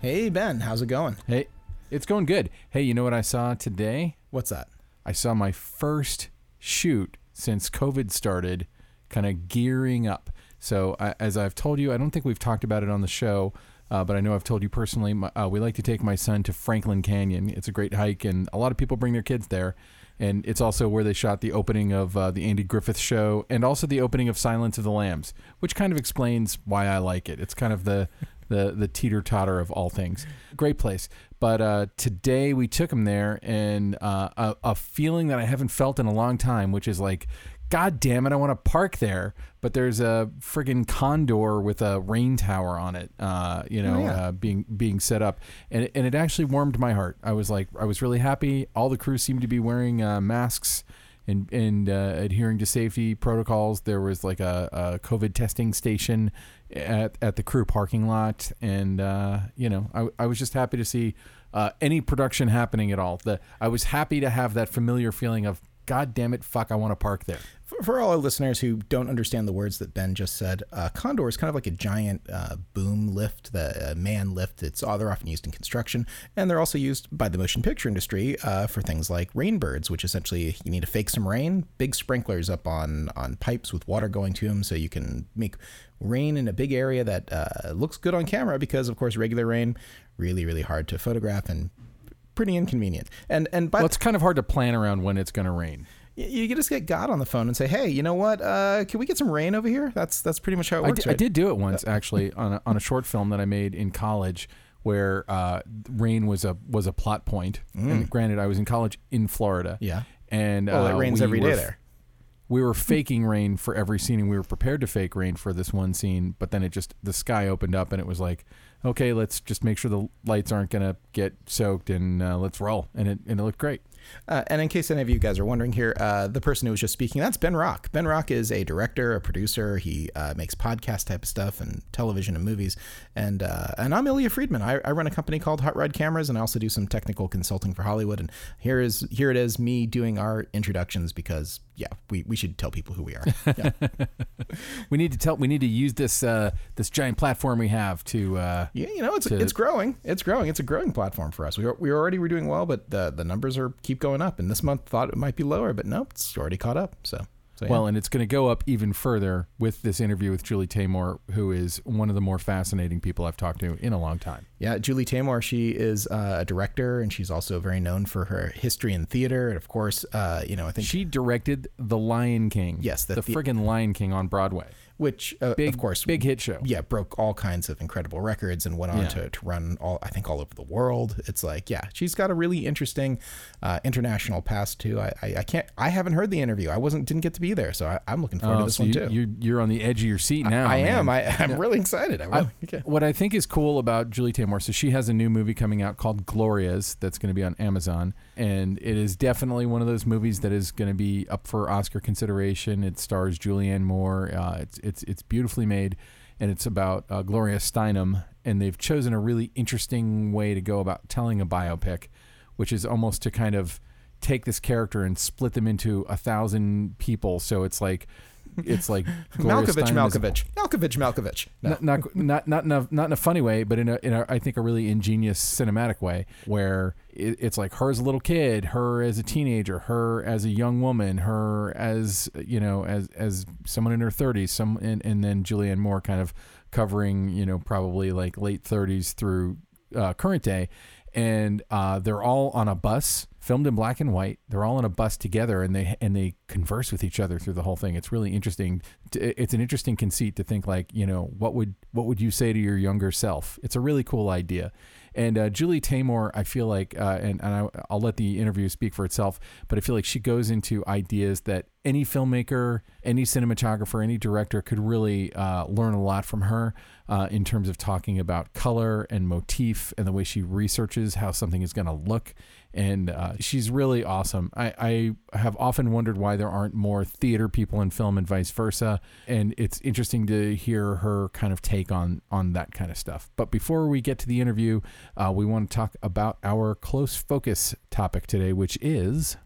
Hey Ben, how's it going? Hey, it's going good. Hey, you know what I saw today? What's that? I saw my first shoot since COVID started, kind of gearing up. So, I, as I've told you, I don't think we've talked about it on the show, uh, but I know I've told you personally. My, uh, we like to take my son to Franklin Canyon. It's a great hike, and a lot of people bring their kids there. And it's also where they shot the opening of uh, the Andy Griffith Show, and also the opening of Silence of the Lambs, which kind of explains why I like it. It's kind of the the the teeter totter of all things. Great place. But uh, today we took him there, and uh, a, a feeling that I haven't felt in a long time, which is like, God damn it, I want to park there, but there's a friggin' condor with a rain tower on it, uh, you know, Oh, yeah. uh, being being set up, and it, and it actually warmed my heart. I was like, I was really happy. All the crew seemed to be wearing uh, masks and and uh, adhering to safety protocols. There was like a, a COVID testing station at at the crew parking lot, and uh, you know, I, I was just happy to see uh, any production happening at all. The I was happy to have that familiar feeling of God damn it, fuck, I want to park there. For, for all our listeners who don't understand the words that Ben just said, uh, condor is kind of like a giant uh, boom lift, the uh, man lift. It's oh, they're often used in construction, and they're also used by the motion picture industry uh, for things like rainbirds, which essentially you need to fake some rain. Big sprinklers up on on pipes with water going to them, so you can make rain in a big area that uh, looks good on camera. Because of course, regular rain really really hard to photograph and pretty inconvenient. And and by Well, it's kind of hard to plan around when it's going to rain. You can just get God on the phone and say, "Hey, you know what? Uh, can we get some rain over here?" That's that's pretty much how it I works. did, I did do it once actually on a, on a short film that I made in college where uh, rain was a was a plot point. And granted, I was in college in Florida. Mm. Yeah. and Well, uh, it rains we every day f- there. We were faking rain for every scene, and we were prepared to fake rain for this one scene. But then it just the sky opened up, and it was like, okay, let's just make sure the lights aren't gonna get soaked, and uh, let's roll. And it and it looked great. Uh, and in case any of you guys are wondering here, uh, the person who was just speaking, that's Ben Rock. Ben Rock is a director, a producer. He uh, makes podcast type of stuff and television and movies. And uh, and I'm Ilya Friedman. I, I run a company called Hot Rod Cameras, and I also do some technical consulting for Hollywood. And here is here it is, me doing our introductions because yeah, we, we should tell people who we are. Yeah. We need to tell. We need to use this uh, this giant platform we have to. Uh, Yeah, you know, it's to- it's growing. It's growing. It's a growing platform for us. We were, we already were doing well, but the the numbers are keep going up. And this month thought it might be lower, but nope, it's already caught up. So, so yeah. Well, and it's going to go up even further with this interview with Julie Taymor, who is one of the more fascinating people I've talked to in a long time. yeah, Julie Taymor, she is uh, a director, and she's also very known for her history in theater. And of course, uh, you know, I think She directed The Lion King. Yes, the the, the- friggin' Lion King on Broadway. Which uh, Big, of course, big hit show. yeah, broke all kinds of incredible records and went on Yeah. to, to run all I think all over the world. It's like, yeah, she's got a really interesting uh, international past too. I, I I can't I haven't heard the interview. I wasn't didn't get to be there, so I, I'm looking forward to Oh, this so one you, too. You're, you're on the edge of your seat now. I man. am. I, I'm really excited. I really, okay. What I think is cool about Julie Taymor, so she has a new movie coming out called Glorias that's going to be on Amazon, and it is definitely one of those movies that is going to be up for Oscar consideration. It stars Julianne Moore. Uh, it's it's it's beautifully made, and it's about uh, Gloria Steinem, and they've chosen a really interesting way to go about telling a biopic, which is almost to kind of take this character and split them into a thousand people. So it's like. It's like Malkovich, Steinem is a- Malkovich, Malkovich, Malkovich. No. not not not not in a, not in a funny way, but in a in a I think a really ingenious cinematic way where it, it's like her as a little kid, her as a teenager, her as a young woman, her as you know as as someone in her 30s, some and, and then Julianne Moore kind of covering you know probably like late 30s through uh, current day, and uh, they're all on a bus filmed in black and white. They're all on a bus together, and they and they converse with each other through the whole thing. It's really interesting. It's an interesting conceit to think like, you know, what would what would you say to your younger self? It's a really cool idea, And uh, Julie Taymor, I feel like, uh, and, and I, I'll let the interview speak for itself, but I feel like she goes into ideas that any filmmaker, any cinematographer, any director could really uh, learn a lot from her uh, in terms of talking about color and motif and the way she researches how something is going to look and uh, she's really awesome. I, I have often wondered why there aren't more theater people in film and vice versa, and it's interesting to hear her kind of take on on that kind of stuff. But before we get to the interview, uh, we want to talk about our close focus topic today, which is.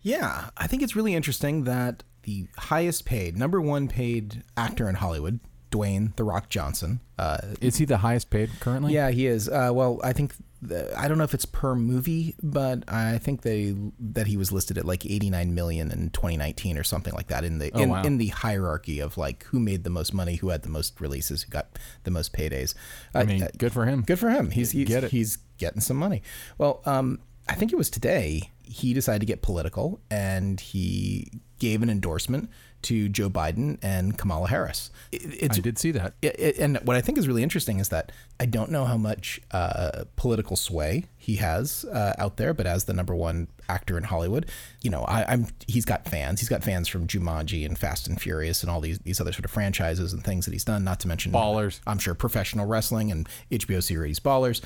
Yeah, I think it's really interesting that the highest paid, number one paid actor in Hollywood, Dwayne The Rock Johnson. Uh, is he the highest paid currently? Yeah, he is. Uh, well, I think the, I don't know if it's per movie, but I think they that he was listed at like 89 million in 2019 or something like that in the oh, in, wow. in the hierarchy of like who made the most money, who had the most releases, who got the most paydays. I mean, good for him. Good for him. He's he's, Get it. he's getting some money. Well, um, I think it was today he decided to get political and he gave an endorsement to Joe Biden and Kamala Harris. It, I did see that. It, and what I think is really interesting is that I don't know how much uh, political sway he has uh, out there, but as the number one actor in Hollywood, you know, I, am he's got fans. He's got fans from Jumanji and Fast and Furious and all these these other sort of franchises and things that he's done. Not to mention Ballers. I'm sure professional wrestling and HBO series Ballers.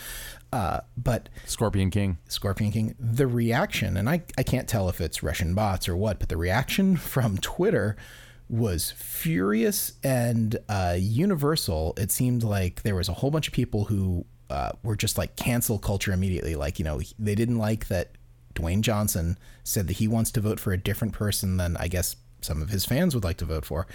Uh, but Scorpion King, Scorpion King, the reaction, and I, I can't tell if it's Russian bots or what, but the reaction from Twitter was furious and uh, universal. It seemed like there was a whole bunch of people who uh, were just like cancel culture immediately. Like, you know, they didn't like that Dwayne Johnson said that he wants to vote for a different person than I guess some of his fans would like to vote for.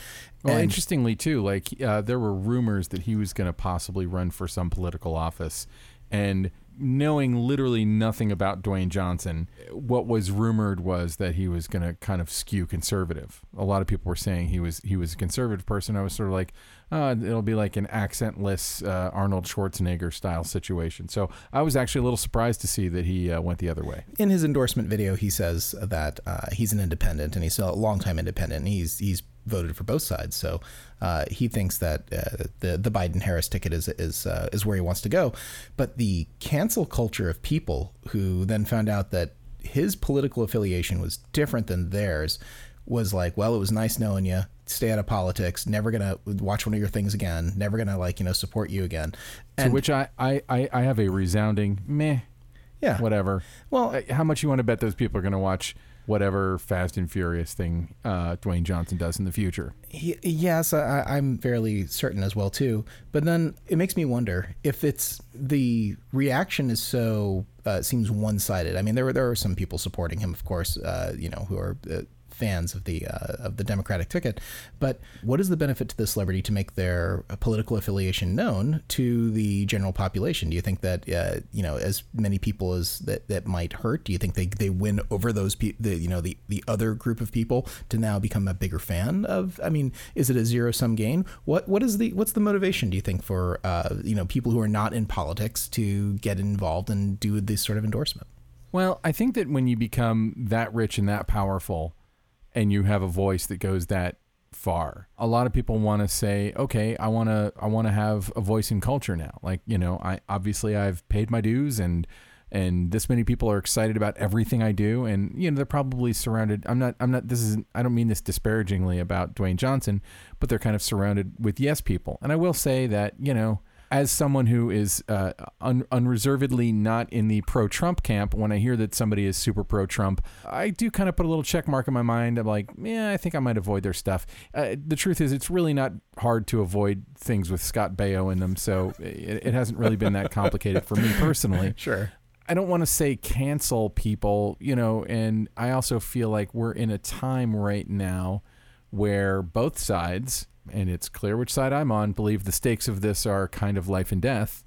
Well, and, interestingly, too, like uh, there were rumors that he was going to possibly run for some political office. And knowing literally nothing about Dwayne Johnson, what was rumored was that he was going to kind of skew conservative. A lot of people were saying he was he was a conservative person. I was sort of like, uh, it'll be like an accentless uh, Arnold Schwarzenegger style situation. So I was actually a little surprised to see that he uh, went the other way. In his endorsement video, he says that uh, he's an independent and he's a longtime independent. And he's he's voted for both sides. So uh, he thinks that uh, the the Biden Harris ticket is is uh, is where he wants to go. But the cancel culture of people who then found out that his political affiliation was different than theirs was like, well, it was nice knowing you. Stay out of politics. Never gonna watch one of your things again. Never gonna like you know support you again. And to which I I I have a resounding meh. Yeah. Whatever. Well, how much you want to bet those people are gonna watch? Whatever Fast and Furious thing uh, Dwayne Johnson does in the future. He, yes, I, am fairly certain as well too. But then it makes me wonder if it's the reaction is so uh, seems one sided. I mean, there there are some people supporting him, of course, uh, you know, who are uh, fans of the uh, of the Democratic ticket. But what is the benefit to the celebrity to make their political affiliation known to the general population? Do you think that uh, you know as many people as that, that might hurt? Do you think they, they win over those pe- the you know the the other group of people to now become a bigger fan of? I mean, is it a zero sum game? What what is the what's the motivation? Do you think for uh, you know people who are not in politics to get involved and do this sort of endorsement? Well, I think that when you become that rich and that powerful, and you have a voice that goes that far. A lot of people want to say, "Okay, I want to I want to have a voice in culture now." Like, you know, I obviously I've paid my dues and and this many people are excited about everything I do and you know, they're probably surrounded I'm not I'm not this is I don't mean this disparagingly about Dwayne Johnson, but they're kind of surrounded with yes people. And I will say that, you know, as someone who is uh, un- unreservedly not in the pro Trump camp, when I hear that somebody is super pro Trump, I do kind of put a little check mark in my mind. I'm like, yeah, I think I might avoid their stuff. Uh, the truth is, it's really not hard to avoid things with Scott Baio in them, so it, it hasn't really been that complicated for me personally. Sure. I don't want to say cancel people, you know, and I also feel like we're in a time right now where both sides and it's clear which side I'm on, believe the stakes of this are kind of life and death.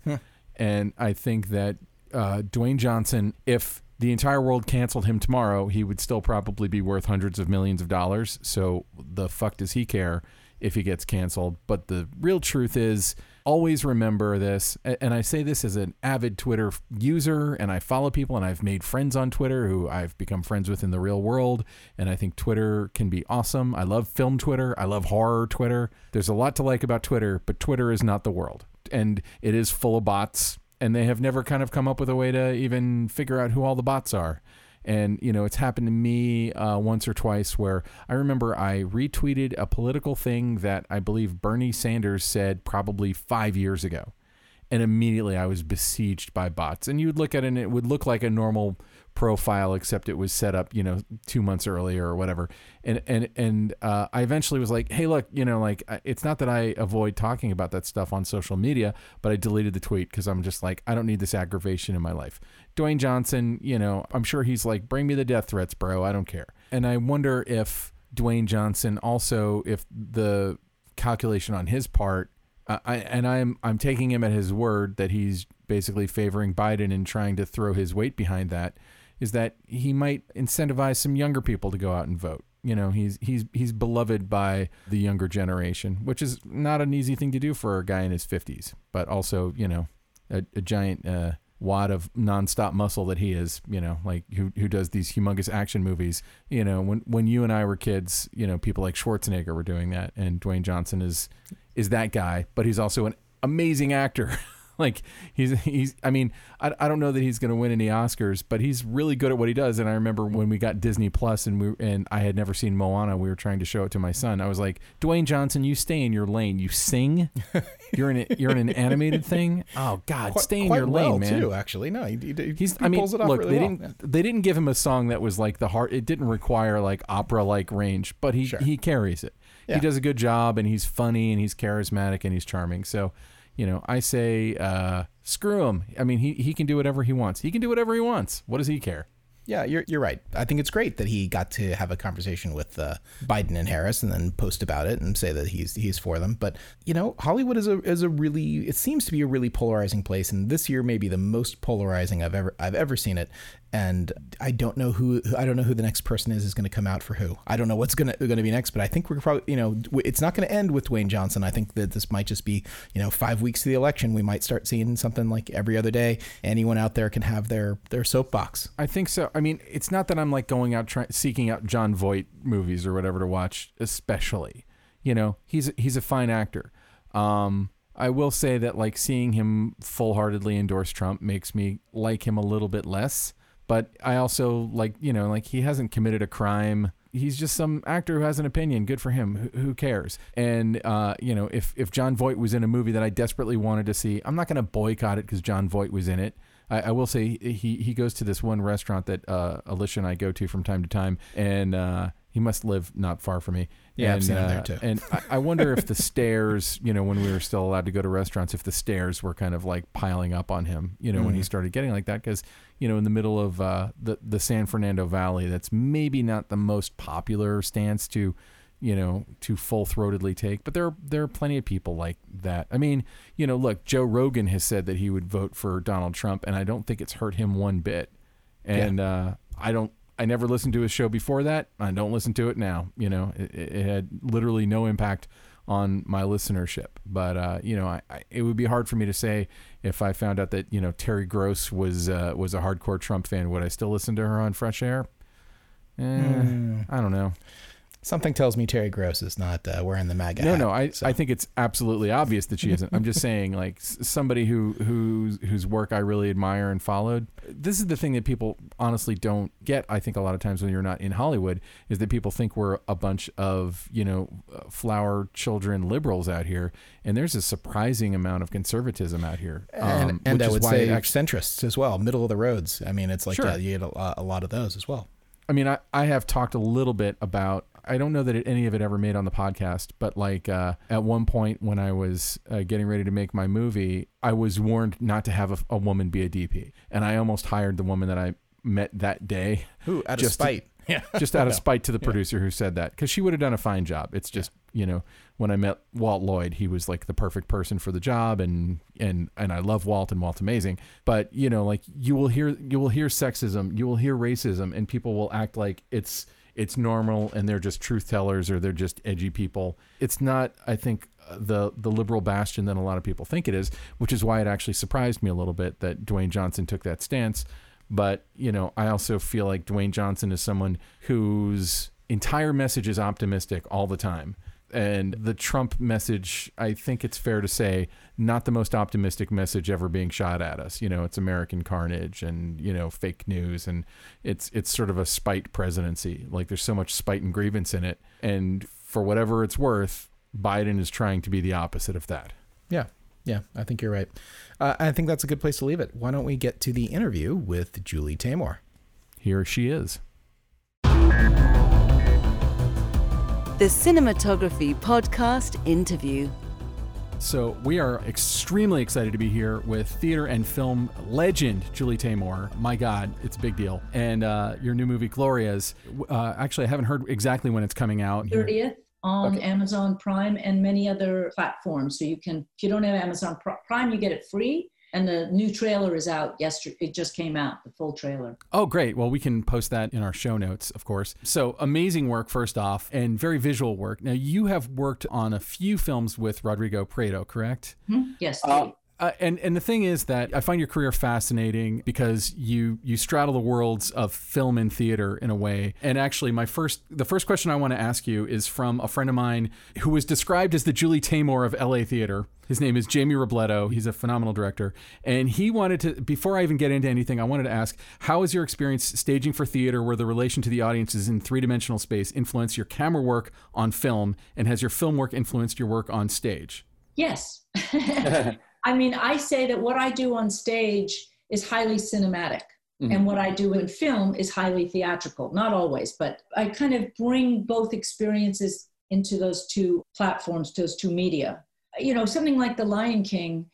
And I think that uh, Dwayne Johnson, if the entire world canceled him tomorrow, he would still probably be worth hundreds of millions of dollars. So the fuck does he care if he gets canceled? But the real truth is, always remember this. And I say this as an avid Twitter user, and I follow people, and I've made friends on Twitter who I've become friends with in the real world. And I think Twitter can be awesome. I love film Twitter, I love horror Twitter. There's a lot to like about Twitter, but Twitter is not the world. And it is full of bots and they have never kind of come up with a way to even figure out who all the bots are. And you know, it's happened to me uh, once or twice where I remember I retweeted a political thing that I believe Bernie Sanders said probably five years ago, and immediately I was besieged by bots. And you'd look at it, and it would look like a normal profile, except it was set up, you know, two months earlier or whatever. And and and uh, I eventually was like, hey, look, you know, like it's not that I avoid talking about that stuff on social media, but I deleted the tweet because I'm just like, I don't need this aggravation in my life. Dwayne Johnson, you know, I'm sure he's like, bring me the death threats, bro. I don't care. And I wonder if Dwayne Johnson also, if the calculation on his part, uh, I and I'm I'm taking him at his word that he's basically favoring Biden and trying to throw his weight behind that is that he might incentivize some younger people to go out and vote. You know, he's he's he's beloved by the younger generation, which is not an easy thing to do for a guy in his 50s, but also, you know, a, a giant uh, wad of nonstop muscle that he is, you know, like who who does these humongous action movies. You know, when when you and I were kids, you know, people like Schwarzenegger were doing that, and Dwayne Johnson is is that guy, but he's also an amazing actor. like he's he's I mean I, I don't know that he's going to win any Oscars, but he's really good at what he does. And I remember when we got Disney Plus and we and I had never seen Moana, we were trying to show it to my son. I was like, Dwayne Johnson, you stay in your lane. You sing. You're in a, you're in an animated thing. Oh God, Quite- stay in your well, lane, man. Too, actually, no, he, he, He's. he I mean, pulls it off look, really they well. didn't. They didn't give him a song that was like the heart. It didn't require like opera-like range, but he Sure. he carries it. Yeah. He does a good job, and he's funny, and he's charismatic, and he's charming. So, you know, I say, uh, screw him. I mean, he he can do whatever he wants. He can do whatever he wants. What does he care? Yeah, you're you're right. I think it's great that he got to have a conversation with uh, Biden and Harris, and then post about it and say that he's he's for them. But you know, Hollywood is a is a really it seems to be a really polarizing place, and this year may be the most polarizing I've ever I've ever seen it. And I don't know who I don't know who the next person is is going to come out for who. I don't know what's going to going to be next, but I think we're probably you know it's not going to end with Dwayne Johnson. I think that this might just be you know five weeks to the election. We might start seeing something like every other day. Anyone out there can have their their soapbox. I think so. I mean, it's not that I'm like going out seeking out Jon Voight movies or whatever to watch, especially. You know, he's he's a fine actor. Um, I will say that like seeing him full-heartedly endorse Trump makes me like him a little bit less. But I also like, you know, like he hasn't committed a crime. He's just some actor who has an opinion. Good for him. Who, cares? And uh, you know, if if Jon Voight was in a movie that I desperately wanted to see, I'm not going to boycott it because Jon Voight was in it. I, I will say he he goes to this one restaurant that uh, Alicia and I go to from time to time, and uh, he must live not far from me. Yeah, I've and, seen him uh, there, too. And I, I wonder if the stares, you know, when we were still allowed to go to restaurants, if the stares were kind of like piling up on him, you know, when he started getting like that, because you know, in the middle of uh, the the San Fernando Valley, that's maybe not the most popular stance to you know, to full throatedly take. But there there are plenty of people like that. I mean, you know, look, Joe Rogan has said that he would vote for Donald Trump, and I don't think it's hurt him one bit. And uh, I don't. I never listened to his show before that. I don't listen to it now. You know, it, it had literally no impact on my listenership. But uh, you know, I, I, it would be hard for me to say if I found out that you know Terry Gross was uh, was a hardcore Trump fan. Would I still listen to her on Fresh Air? Eh, I don't know. Something tells me Terry Gross is not uh, wearing the MAGA No, hat, no, I, so. I think it's absolutely obvious that she isn't. I'm just saying, like somebody who whose whose work I really admire and followed. This is the thing that people honestly don't get. I think a lot of times when you're not in Hollywood is that people think we're a bunch of you know uh, flower children liberals out here, and there's a surprising amount of conservatism out here. and, um, and which I would say actually- centrists as well, middle of the roads. I mean, it's like Sure. uh, you get a, lot- a lot of those as well. I mean, I, I have talked a little bit about. I don't know that it, any of it ever made on the podcast, but like uh, at one point when I was uh, getting ready to make my movie, I was warned not to have a, a woman be a DP, and I almost hired the woman that I met that day, Ooh, out of Just to- spite. yeah. just out of spite to the producer who said that, because she would have done a fine job. It's just you know when I met Walt Lloyd, he was like the perfect person for the job, and and and I love Walt, and Walt's amazing. But you know, like you will hear you will hear sexism, you will hear racism, and people will act like it's it's normal, and they're just truth tellers or they're just edgy people. It's not, I think. uh, The the liberal bastion that a lot of people think it is, which is why it actually surprised me a little bit that Dwayne Johnson took that stance. But you know, I also feel like Dwayne Johnson is someone whose entire message is optimistic all the time. And the Trump message, I think it's fair to say, not the most optimistic message ever being shot at us. You know, it's American carnage and, you know, fake news and it's it's sort of a spite presidency. Like there's so much spite and grievance in it. And for whatever it's worth, Biden is trying to be the opposite of that. Yeah. Yeah, I think you're right. Uh, I think that's a good place to leave it. Why don't we get to the interview with Julie Taymor? Here she is. The Cinematography Podcast Interview. So, we are extremely excited to be here with theater and film legend Julie Taymor. My God, it's a big deal. And uh, your new movie, Glorias. Uh, actually, I haven't heard exactly when it's coming out. 30th on okay. Amazon Prime and many other platforms. So, you can, if you don't have Amazon Prime, you get it free and the new trailer is out yesterday. It just came out, the full trailer. Oh, great. Well, we can post that in our show notes, of course. So amazing work, first off, and very visual work. Now, you have worked on a few films with Rodrigo Prieto, correct? Mm-hmm. Yes. Uh, uh, and and the thing is that I find your career fascinating because you you straddle the worlds of film and theater in a way. And actually, my first the first question I want to ask you is from a friend of mine who was described as the Julie Taymor of LA theater. His name is Jamie Robledo. He's a phenomenal director, and he wanted to. Before I even get into anything, I wanted to ask, how has your experience staging for theater, where the relation to the audience is in three dimensional space, influenced your camera work on film, and has your film work influenced your work on stage? Yes. I mean, I say that what I do on stage is highly cinematic. Mm-hmm. And what I do in film is highly theatrical. Not always, but I kind of bring both experiences into those two platforms, those two media. You know, something like The Lion King,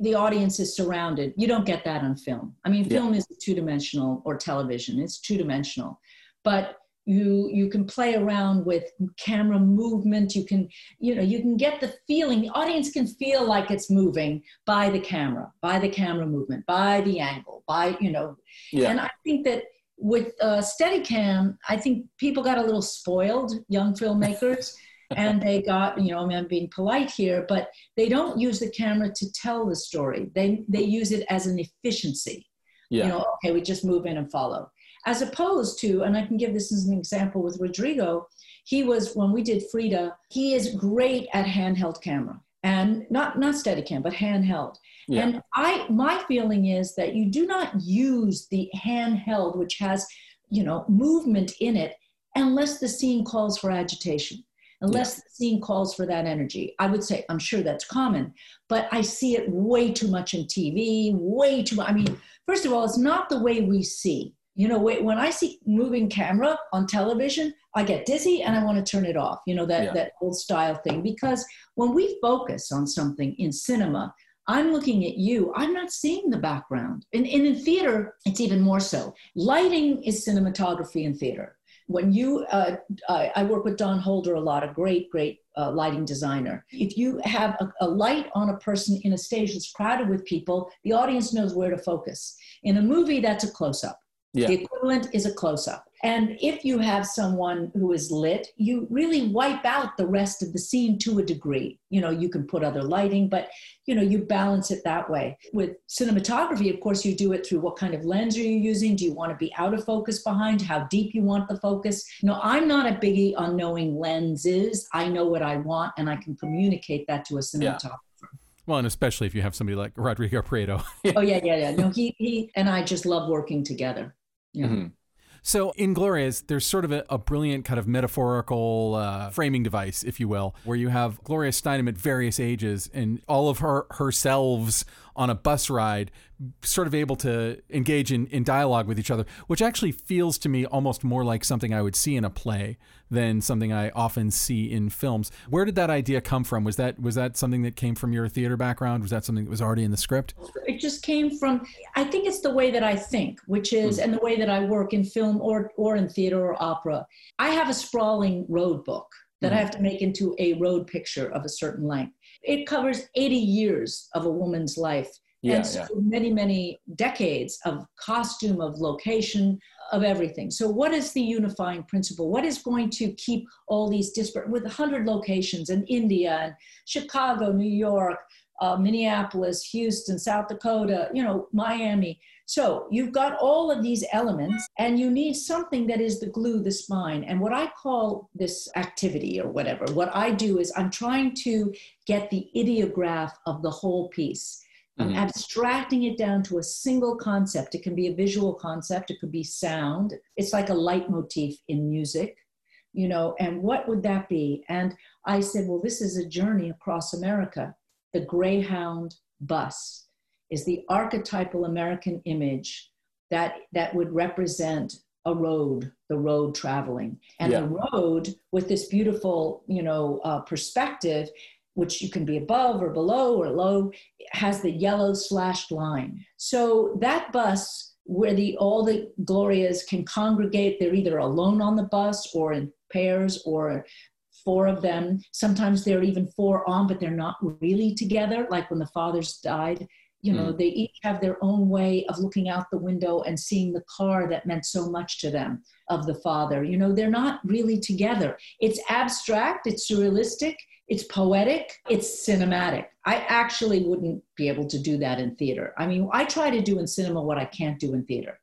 the audience is surrounded. You don't get that on film. I mean, film yeah. is two dimensional or television, it's two dimensional. But you you can play around with camera movement. You can you know you can get the feeling the audience can feel like it's moving by the camera by the camera movement by the angle by you know. Yeah. and i think that with uh, steadicam i think people got a little spoiled young filmmakers and they got you know I mean, i'm being polite here but they don't use the camera to tell the story. They they use it as an efficiency. Yeah. you know okay we just move in and follow as opposed to, and I can give this as an example with Rodrigo, he was, when we did Frida, he is great at handheld camera and not, not Steadicam, but handheld. Yeah. And I, my feeling is that you do not use the handheld, which has, you know, movement in it, unless the scene calls for agitation unless yeah. the scene calls for that energy. I would say, I'm sure that's common, but I see it way too much in TV, way too I mean, first of all, it's not the way we see. You know, when I see moving camera on television, I get dizzy and I want to turn it off. You know, that, yeah. that old style thing. Because when we focus on something in cinema, I'm looking at you, I'm not seeing the background. And, and in theater, it's even more so. Lighting is cinematography in theater. When you, uh, I, I, work with Don Holder a lot, a great, great uh, lighting designer. If you have a, a light on a person in a stage that's crowded with people, the audience knows where to focus. In a movie, that's a close up yeah. The equivalent is a close up. And if you have someone who is lit, you really wipe out the rest of the scene to a degree. You know, you can put other lighting, but you know, you balance it that way. With cinematography, of course, you do it through what kind of lens are you using? Do you want to be out of focus behind? How deep you want the focus? You know, I'm not a biggie on knowing lenses. I know what I want and I can communicate that to a cinematographer. Yeah. Well, and especially if you have somebody like Rodrigo Prieto. oh yeah, yeah, yeah. No, he he and I just love working together. Yeah. Mm-hmm. So in Glorias, there's sort of a, a brilliant kind of metaphorical uh, framing device, if you will, where you have Gloria Steinem at various ages and all of her herselves on a bus ride, sort of able to engage in, in dialogue with each other, which actually feels to me almost more like something I would see in a play than something I often see in films. Where did that idea come from? Was that was that something that came from your theater background? Was that something that was already in the script? It just came from I think it's the way that I think, which is mm. and the way that I work in film or or in theater or opera. I have a sprawling road book that. I have to make into a road picture of a certain length it covers 80 years of a woman's life yeah, and so yeah. many many decades of costume of location of everything so what is the unifying principle what is going to keep all these disparate with 100 locations in india and chicago new york uh, minneapolis houston south dakota you know miami So you've got all of these elements, and you need something that is the glue, the spine. And what I call this activity or whatever, what I do is I'm trying to get the ideograph of the whole piece. I'm mm-hmm. abstracting it down to a single concept. It can be a visual concept, it could be sound. It's like a leitmotif in music, you know, and what would that be? And I said, well, this is a journey across America. The Greyhound bus is the archetypal American image that, that would represent a road, the road traveling. And yeah. the road with this beautiful, you know, uh, perspective which you can be above or below or low, has the yellow slashed line. So that bus where the all the glorias can congregate, they're either alone on the bus or in pairs or four of them. Sometimes they're even four on, but they're not really together, like when the fathers died. You know, mm. they each have their own way of looking out the window and seeing the car that meant so much to them of the father. You know, they're not really together. It's abstract, it's surrealistic, it's poetic, it's cinematic. I actually wouldn't be able to do that in theater. I mean, I try to do in cinema what I can't do in theater.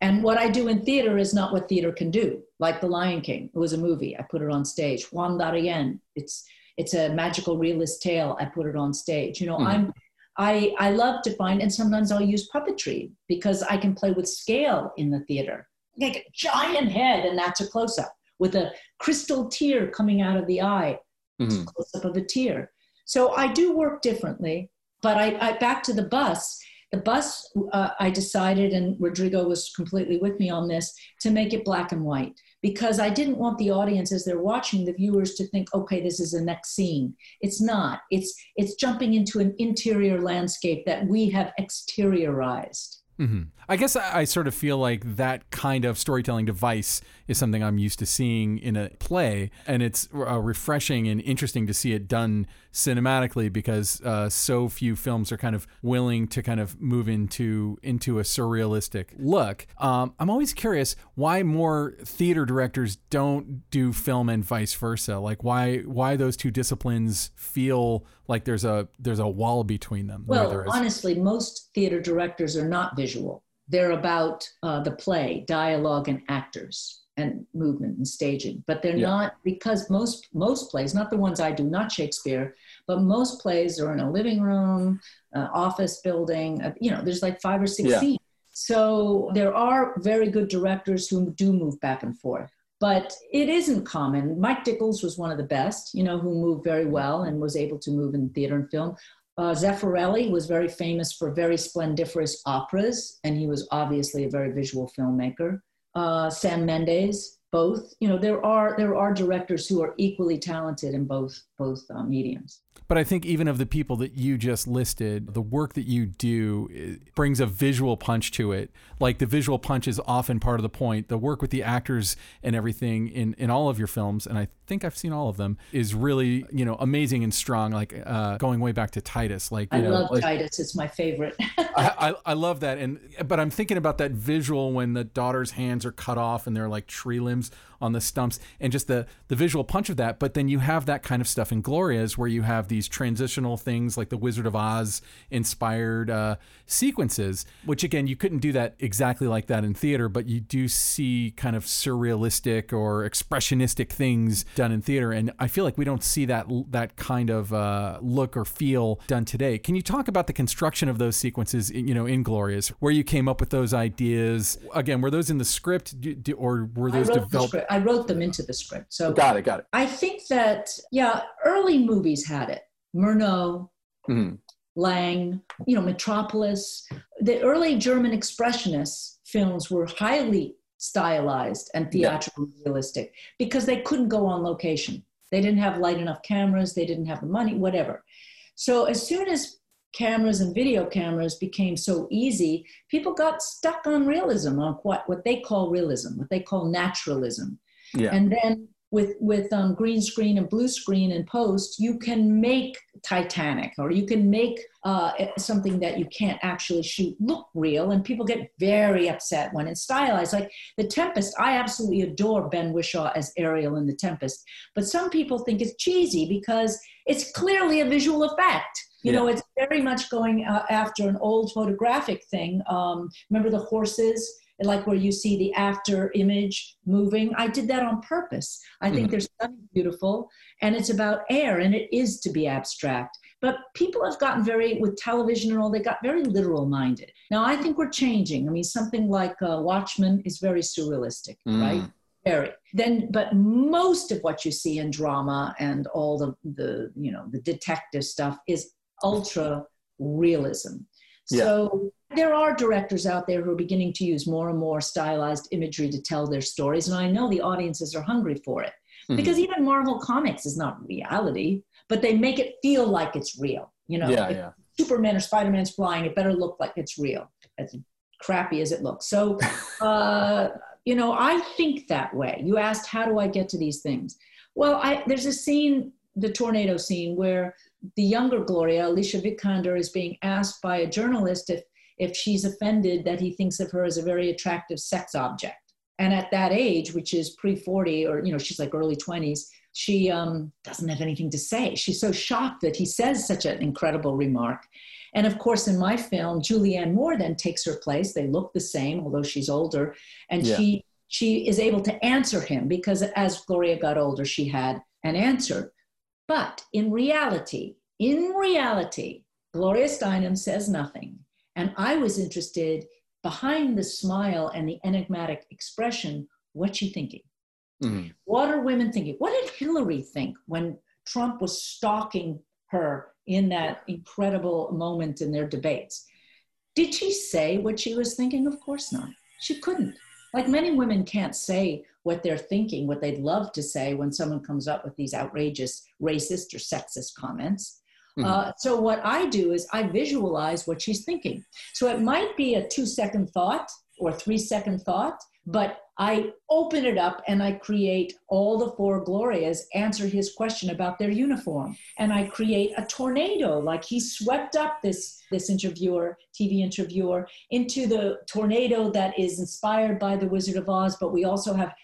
And what I do in theater is not what theater can do. Like The Lion King, it was a movie. I put it on stage. Juan Darien, it's it's a magical realist tale. I put it on stage. You know, mm-hmm. I'm I I love to find, and sometimes I'll use puppetry because I can play with scale in the theater. Like a giant head, and that's a close up with a crystal tear coming out of the eye mm-hmm. close up of a tear. So I do work differently, but I, I back to the bus. The bus, uh, I decided, and Rodrigo was completely with me on this, to make it black and white because I didn't want the audience as they're watching the viewers to think, okay, this is the next scene. It's not. It's it's jumping into an interior landscape that we have exteriorized. Mm-hmm. I guess I, I, sort of feel like that kind of storytelling device is something I'm used to seeing in a play, and it's uh, refreshing and interesting to see it done cinematically because uh, so few films are kind of willing to kind of move into into a surrealistic look. Um, I'm always curious why more theater directors don't do film and vice versa. Like why why those two disciplines feel like there's a there's a wall between them. Well, honestly, most theater directors are not visual. They're about uh, the play, dialogue, and actors and movement and staging. But they're yeah. not because most most plays, not the ones I do, not Shakespeare, but most plays are in a living room, uh, office building. Uh, you know, there's like five or six yeah. scenes. So there are very good directors who do move back and forth but it isn't common. Mike Nichols was one of the best, you know, who moved very well and was able to move in theater and film. Uh, Zeffirelli was very famous for very splendiferous operas, and he was obviously a very visual filmmaker. Uh, Sam Mendes, both. You know, there are there are directors who are equally talented in both both uh, mediums. But I think even of the people that you just listed, the work that you do brings a visual punch to it. Like the visual punch is often part of the point. The work with the actors and everything in, in all of your films, and I think I've seen all of them, is really you know amazing and strong. Like uh, going way back to Titus. Like I know, love like, Titus. It's my favorite. I, I, I love that. And but I'm thinking about that visual when the daughter's hands are cut off and they're like tree limbs on the stumps and just the the visual punch of that but then you have that kind of stuff in glorias where you have these transitional things like the wizard of oz inspired uh, sequences which again you couldn't do that exactly like that in theater but you do see kind of surrealistic or expressionistic things done in theater and i feel like we don't see that that kind of uh, look or feel done today can you talk about the construction of those sequences you know in glorias where you came up with those ideas again were those in the script or were those developed I wrote them into the script. So got it, got it. I think that yeah, early movies had it. Murnau, mm-hmm. Lang, you know, Metropolis. The early German expressionist films were highly stylized and theatrical yeah. realistic because they couldn't go on location. They didn't have light enough cameras, they didn't have the money, whatever. So as soon as cameras and video cameras became so easy, people got stuck on realism, on what, what they call realism, what they call naturalism. Yeah. And then with, with um, green screen and blue screen and post, you can make Titanic or you can make uh, something that you can't actually shoot look real. And people get very upset when it's stylized. Like The Tempest, I absolutely adore Ben Whishaw as Ariel in The Tempest. But some people think it's cheesy because it's clearly a visual effect You yeah. know, it's very much going uh, after an old photographic thing. Um, remember the horses? Like where you see the after image moving. I did that on purpose. I think mm-hmm. they're stunning, beautiful, and it's about air, and it is to be abstract. But people have gotten very, with television and all, they got very literal minded. Now, I think we're changing. I mean, something like uh, Watchmen is very surrealistic, mm. right? Very. Then, but most of what you see in drama and all the, the you know, the detective stuff is ultra realism. Yeah. So there are directors out there who are beginning to use more and more stylized imagery to tell their stories. And I know the audiences are hungry for it. Mm-hmm. Because even Marvel Comics is not reality but they make it feel like it's real. You know, yeah, yeah. Superman or Spider Man's flying, it better look like it's real, as crappy as it looks. So, uh, you know, I think that way. You asked, how do I get to these things? Well, I, there's a scene, the tornado scene, where the younger Gloria, Alicia Vikander, is being asked by a journalist if, if she's offended that he thinks of her as a very attractive sex object. And at that age, which is pre 40, or, you know, she's like early 20s, she um, doesn't have anything to say. She's so shocked that he says such an incredible remark. And of course, in my film, Julianne Moore then takes her place. They look the same, although she's older. And yeah. she, she is able to answer him because as Gloria got older, she had an answer. But in reality, in reality, Gloria Steinem says nothing. And I was interested behind the smile and the enigmatic expression, what's she thinking? Mm-hmm. What are women thinking? What did Hillary think when Trump was stalking her in that incredible moment in their debates? Did she say what she was thinking? Of course not. She couldn't. Like many women can't say what they're thinking, what they'd love to say when someone comes up with these outrageous racist or sexist comments. Mm-hmm. Uh, so, what I do is I visualize what she's thinking. So, it might be a two second thought or three second thought, but I open it up and I create all the four Glorias answer his question about their uniform. And I create a tornado, like he swept up this, this interviewer, TV interviewer, into the tornado that is inspired by the Wizard of Oz. But we also have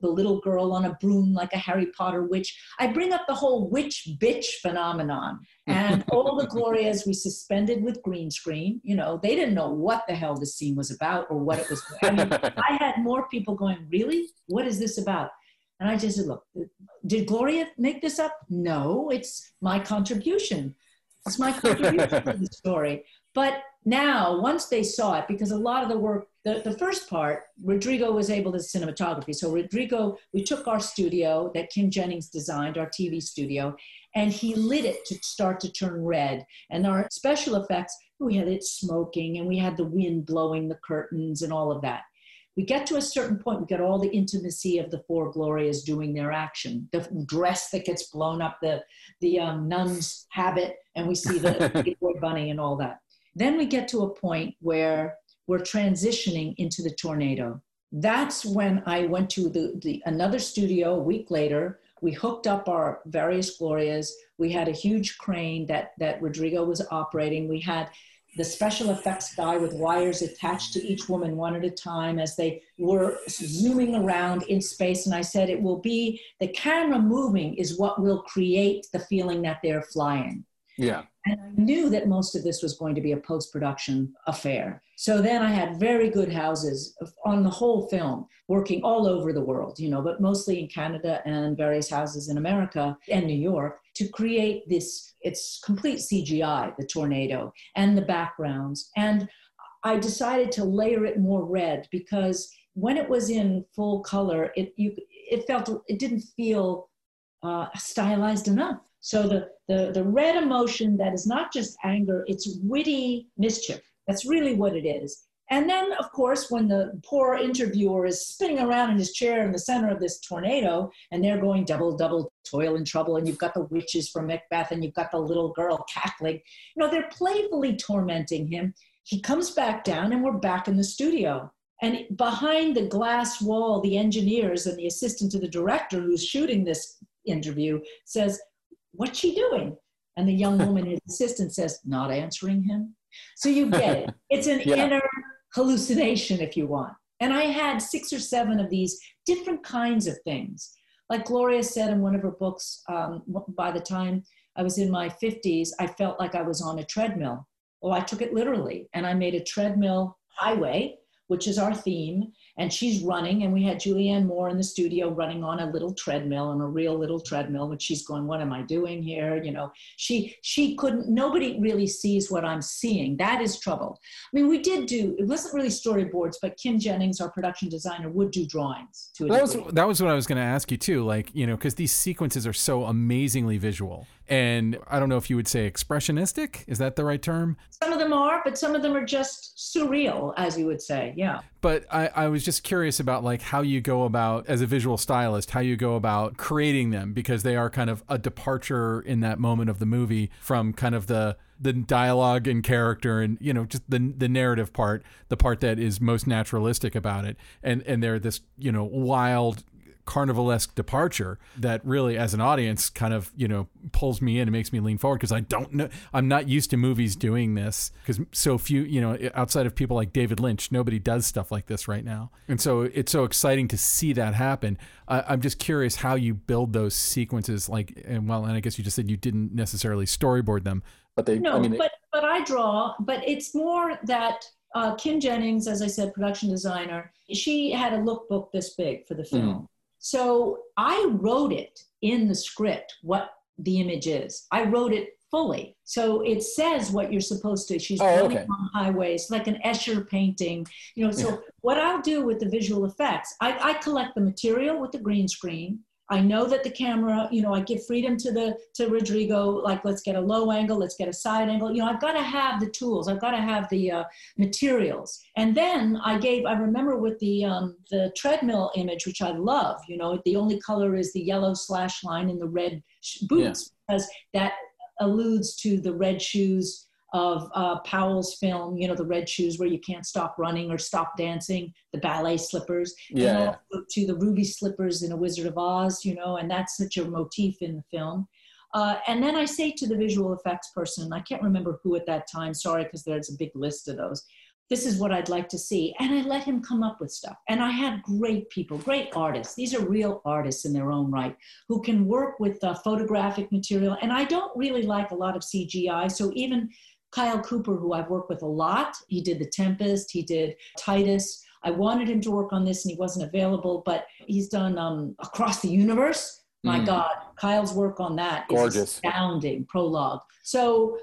the little girl on a broom like a Harry Potter witch. I bring up the whole witch bitch phenomenon. And all the Glorias we suspended with green screen. You know, they didn't know what the hell the scene was about or what it was. I mean, I had more people going, Really? What is this about? And I just said, Look, did Gloria make this up? No, it's my contribution. It's my contribution to the story. But now, once they saw it, because a lot of the work the, the first part, Rodrigo was able to cinematography. So Rodrigo, we took our studio that Kim Jennings designed, our TV studio, and he lit it to start to turn red. And our special effects, we had it smoking and we had the wind blowing the curtains and all of that. We get to a certain point, we get all the intimacy of the four Glorias doing their action. The dress that gets blown up, the, the um, nun's habit, and we see the boy bunny and all that. Then we get to a point where were transitioning into the tornado. That's when I went to the, the another studio a week later. We hooked up our various Glorias. We had a huge crane that, that Rodrigo was operating. We had the special effects guy with wires attached to each woman one at a time as they were zooming around in space. And I said, it will be the camera moving is what will create the feeling that they're flying. Yeah. And I knew that most of this was going to be a post production affair. So then I had very good houses on the whole film, working all over the world, you know, but mostly in Canada and various houses in America and New York to create this, it's complete CGI, the tornado and the backgrounds. And I decided to layer it more red because when it was in full color, it, you, it felt, it didn't feel uh, stylized enough. So the, the, the red emotion that is not just anger, it's witty mischief. That's really what it is. And then, of course, when the poor interviewer is spinning around in his chair in the center of this tornado, and they're going double, double toil and trouble, and you've got the witches from Macbeth, and you've got the little girl cackling, you know, they're playfully tormenting him. He comes back down, and we're back in the studio. And behind the glass wall, the engineers and the assistant to the director who's shooting this interview says, What's she doing? And the young woman, his assistant, says, Not answering him. So you get it. It's an yeah. inner hallucination, if you want. And I had six or seven of these different kinds of things. Like Gloria said in one of her books, um, by the time I was in my 50s, I felt like I was on a treadmill. Well, I took it literally and I made a treadmill highway, which is our theme and she's running and we had julianne moore in the studio running on a little treadmill on a real little treadmill which she's going what am i doing here you know she she couldn't nobody really sees what i'm seeing that is trouble i mean we did do it wasn't really storyboards but kim jennings our production designer would do drawings to that was that was what i was going to ask you too like you know because these sequences are so amazingly visual and I don't know if you would say expressionistic. Is that the right term? Some of them are, but some of them are just surreal, as you would say. Yeah. But I, I was just curious about like how you go about as a visual stylist, how you go about creating them because they are kind of a departure in that moment of the movie from kind of the the dialogue and character and you know just the the narrative part the part that is most naturalistic about it. And and they're this you know wild carnivalesque departure that really as an audience kind of you know pulls me in and makes me lean forward because i don't know i'm not used to movies doing this because so few you know outside of people like david lynch nobody does stuff like this right now and so it's so exciting to see that happen uh, i'm just curious how you build those sequences like and well and i guess you just said you didn't necessarily storyboard them but they no I mean, but but i draw but it's more that uh, Kim Jennings, as I said, production designer, she had a lookbook this big for the film. Mm. So I wrote it in the script what the image is. I wrote it fully. So it says what you're supposed to. She's oh, okay. on highways, like an Escher painting. You know, so yeah. what I'll do with the visual effects, I, I collect the material with the green screen. I know that the camera, you know, I give freedom to the to Rodrigo. Like, let's get a low angle, let's get a side angle. You know, I've got to have the tools. I've got to have the uh, materials. And then I gave. I remember with the um, the treadmill image, which I love. You know, the only color is the yellow slash line in the red boots yeah. because that alludes to the red shoes of uh, Powell's film, you know, the red shoes where you can't stop running or stop dancing, the ballet slippers, yeah, to the ruby slippers in A Wizard of Oz, you know, and that's such a motif in the film. Uh, and then I say to the visual effects person, I can't remember who at that time, sorry, because there's a big list of those. This is what I'd like to see. And I let him come up with stuff. And I had great people, great artists. These are real artists in their own right who can work with uh, photographic material. And I don't really like a lot of CGI. So even Kyle Cooper, who I've worked with a lot, he did The Tempest, he did Titus. I wanted him to work on this and he wasn't available, but he's done um, Across the Universe. My mm. God, Kyle's work on that Gorgeous. astounding. Prologue. So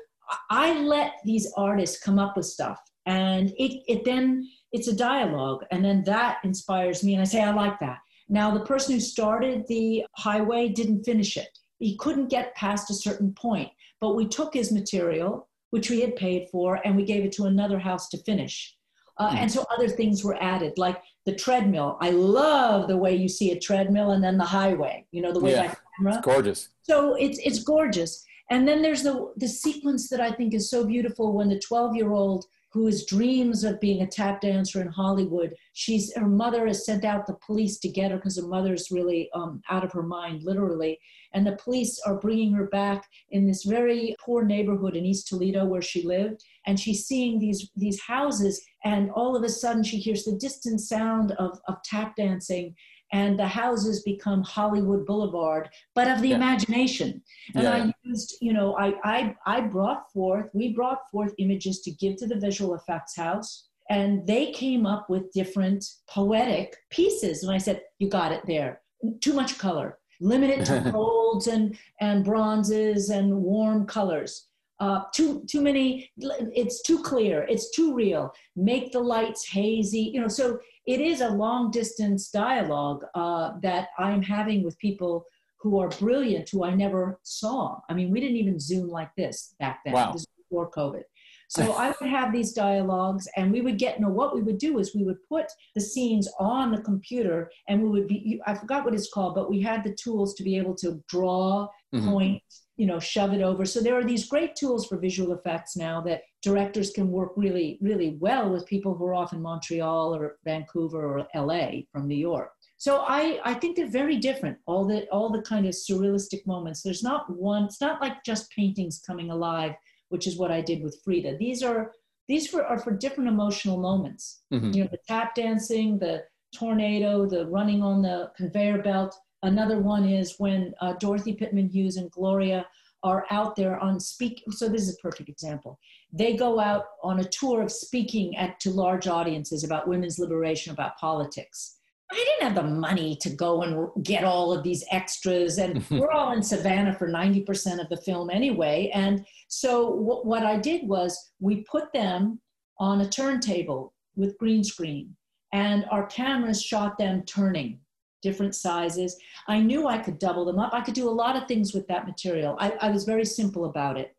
I let these artists come up with stuff, and it, it then it's a dialogue, and then that inspires me, and I say I like that. Now the person who started the highway didn't finish it. He couldn't get past a certain point, but we took his material which we had paid for, and we gave it to another house to finish. Uh, mm. And so other things were added, like the treadmill. I love the way you see a treadmill and then the highway, you know, the way yeah, that camera. It's gorgeous. So it's, it's gorgeous. And then there's the, the sequence that I think is so beautiful when the 12 year old whose dreams of being a tap dancer in Hollywood. She's her mother has sent out the police to get her because her mother's really um, out of her mind, literally. And the police are bringing her back in this very poor neighborhood in East Toledo where she lived. And she's seeing these these houses, and all of a sudden she hears the distant sound of, of tap dancing and the houses become Hollywood Boulevard, but of the yeah. imagination. And yeah. I used, you know, I, I, I brought forth, we brought forth images to give to the visual effects house. And they came up with different poetic pieces. And I said, You got it there. Too much color. Limit it to golds and, and bronzes and warm colors. Uh, too too many it's too clear it's too real make the lights hazy you know so it is a long distance dialogue uh, that I'm having with people who are brilliant, who I never saw. I mean, we didn't even Zoom like this back then. Wow. This before COVID. So I would have these dialogues, and we would get. You know, what we would do is we would put the scenes on the computer, and we would be. I forgot what it's called, but we had the tools to be able to draw, mm-hmm. point, you know, shove it over. So there are these great tools for visual effects now that directors can work really, really well with people who are off in Montreal or Vancouver or LA from New York. So I, I think they're very different. All the all the kind of surrealistic moments. There's not one. It's not like just paintings coming alive, which is what I did with Frida. These are these for, are for different emotional moments. Mm-hmm. You know, the tap dancing, the tornado, the running on the conveyor belt. Another one is when uh, Dorothy Pitman Hughes and Gloria are out there on speak. So this is a perfect example. They go out on a tour of speaking at to large audiences about women's liberation, about politics. I didn't have the money to go and get all of these extras, and we're all in Savannah for 90% of the film anyway. And so, w- what I did was we put them on a turntable with green screen, and our cameras shot them turning different sizes. I knew I could double them up. I could do a lot of things with that material. I, I was very simple about it.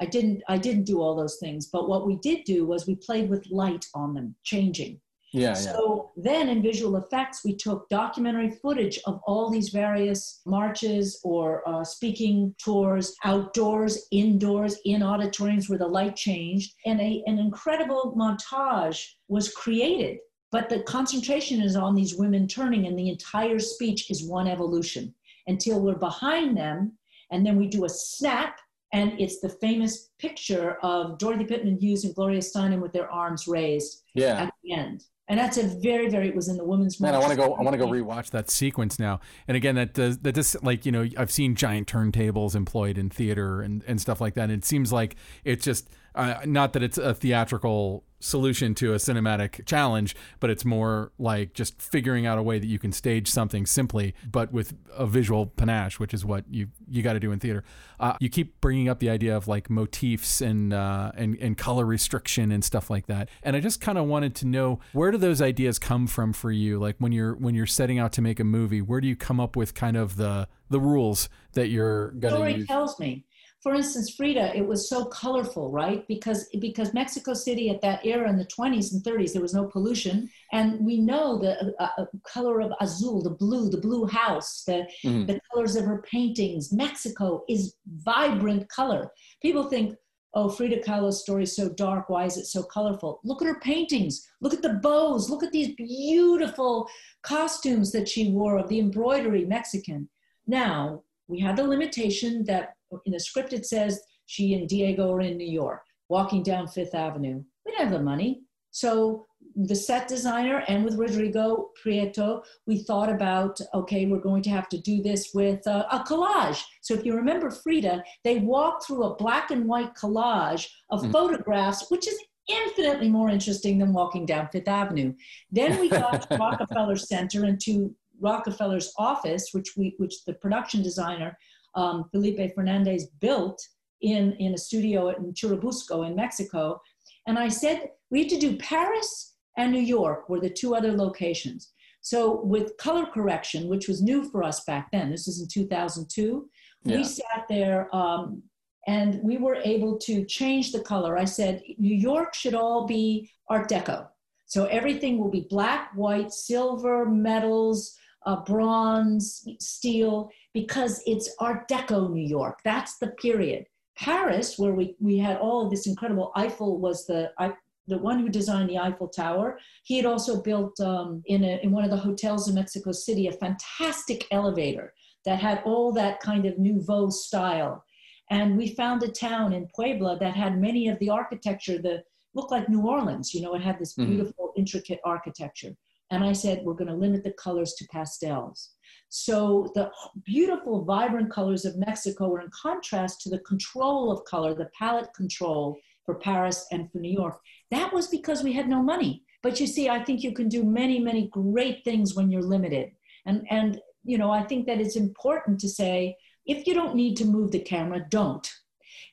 I didn't I didn't do all those things, but what we did do was we played with light on them, changing. Yeah, so yeah. then in visual effects, we took documentary footage of all these various marches or uh, speaking tours, outdoors, indoors, in auditoriums where the light changed, and a, an incredible montage was created but the concentration is on these women turning, and the entire speech is one evolution until we're behind them. And then we do a snap, and it's the famous picture of Dorothy Pitman Hughes and Gloria Steinem with their arms raised yeah. at the end. And that's a very, very. It was in the women's. Man, I want to go. I want to go rewatch watch that sequence now. And again, that does that just like you know I've seen giant turntables employed in theater and and stuff like that. And it seems like it's just uh, not that it's a theatrical solution to a cinematic challenge, but it's more like just figuring out a way that you can stage something simply, but with a visual panache, which is what you you got to do in theater. Uh, you keep bringing up the idea of like motifs and uh, and and color restriction and stuff like that, and I just kind of wanted to know where do those ideas come from for you? Like when you're when you're setting out to make a movie, where do you come up with kind of the the rules that you're going to use? Story tells me for instance, Frida, it was so colorful, right? Because because Mexico City at that era in the 20s and 30s, there was no pollution, and we know the uh, uh, color of azul, the blue, the blue house, the mm-hmm. the colors of her paintings. Mexico is vibrant color. People think, oh, Frida Kahlo's story is so dark. Why is it so colorful? Look at her paintings. Look at the bows. Look at these beautiful costumes that she wore of the embroidery Mexican. Now we had the limitation that in the script it says she and Diego are in New York, walking down Fifth Avenue. We didn't have the money. So the set designer and with Rodrigo Prieto, we thought about, okay, we're going to have to do this with a, a collage. So if you remember Frida, they walk through a black and white collage of mm-hmm. photographs, which is infinitely more interesting than walking down Fifth Avenue. Then we got to Rockefeller Center and to Rockefeller's office, which we, which the production designer um, Felipe Fernandez built in, in a studio in Churubusco in Mexico. And I said, we had to do Paris and New York were the two other locations. So with color correction, which was new for us back then, this was in 2002, yeah. we sat there um, and we were able to change the color. I said, New York should all be Art Deco. So everything will be black, white, silver, metals, uh, bronze, steel, because it's Art Deco New York. That's the period. Paris, where we, we had all of this incredible, Eiffel was the, I, the one who designed the Eiffel Tower. He had also built um, in, a, in one of the hotels in Mexico City a fantastic elevator that had all that kind of nouveau style. And we found a town in Puebla that had many of the architecture, that looked like New Orleans. You know, it had this mm-hmm. beautiful, mm-hmm. intricate architecture. And I said, we're going to limit the colors to pastels. So the beautiful, vibrant colors of Mexico were in contrast to the control of color, the palette control for Paris and for New York. That was because we had no money. But you see, I think you can do many, many great things when you're limited. And, and you know, I think that it's important to say, if you don't need to move the camera, don't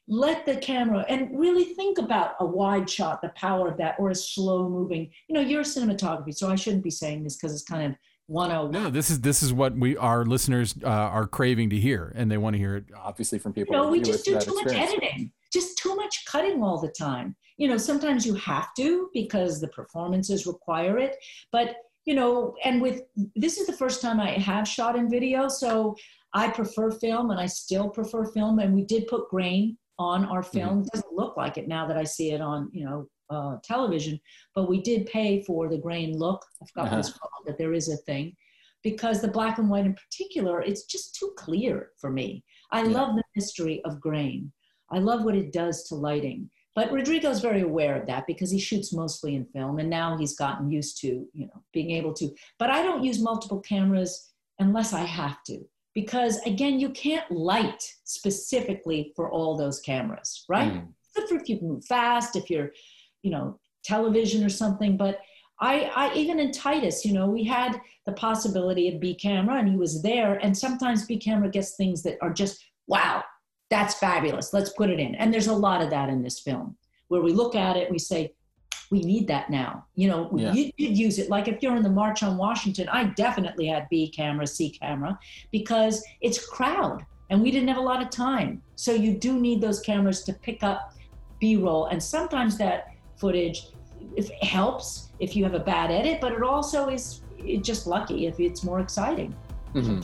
let the camera and really think about a wide shot, the power of that, or a slow moving. You know, you're a cinematography, so I shouldn't be saying this because it's kind of 101. No, this is this is what we our listeners uh, are craving to hear, and they want to hear it obviously from people. You know, we just do too much editing, just too much cutting all the time. You know, sometimes you have to because the performances require it, but you know, and with this is the first time I have shot in video, so I prefer film, and I still prefer film, and we did put grain on our mm-hmm. film. Mm-hmm. It doesn't look like it now that I see it on, you know, uh, television, but we did pay for the grain look. I forgot uh-huh. what it's called, that there is a thing. Because the black and white in particular, it's just too clear for me. I yeah. love the mystery of grain. I love what it does to lighting. But Rodrigo's very aware of that because he shoots mostly in film and now he's gotten used to, you know, being able to. But I don't use multiple cameras unless I have to because again, you can't light specifically for all those cameras, right? Mm. For if you move fast, if you're, you know, television or something. But I, I even in Titus, you know, we had the possibility of B camera, and he was there. And sometimes B camera gets things that are just wow, that's fabulous. Let's put it in. And there's a lot of that in this film where we look at it, we say, we need that now. You know, yeah. you could use it. Like if you're in the March on Washington, I definitely had B camera, C camera, because it's crowd and we didn't have a lot of time. So you do need those cameras to pick up B roll. And sometimes that footage if helps if you have a bad edit, but it also is just lucky if it's more exciting. Mm-hmm.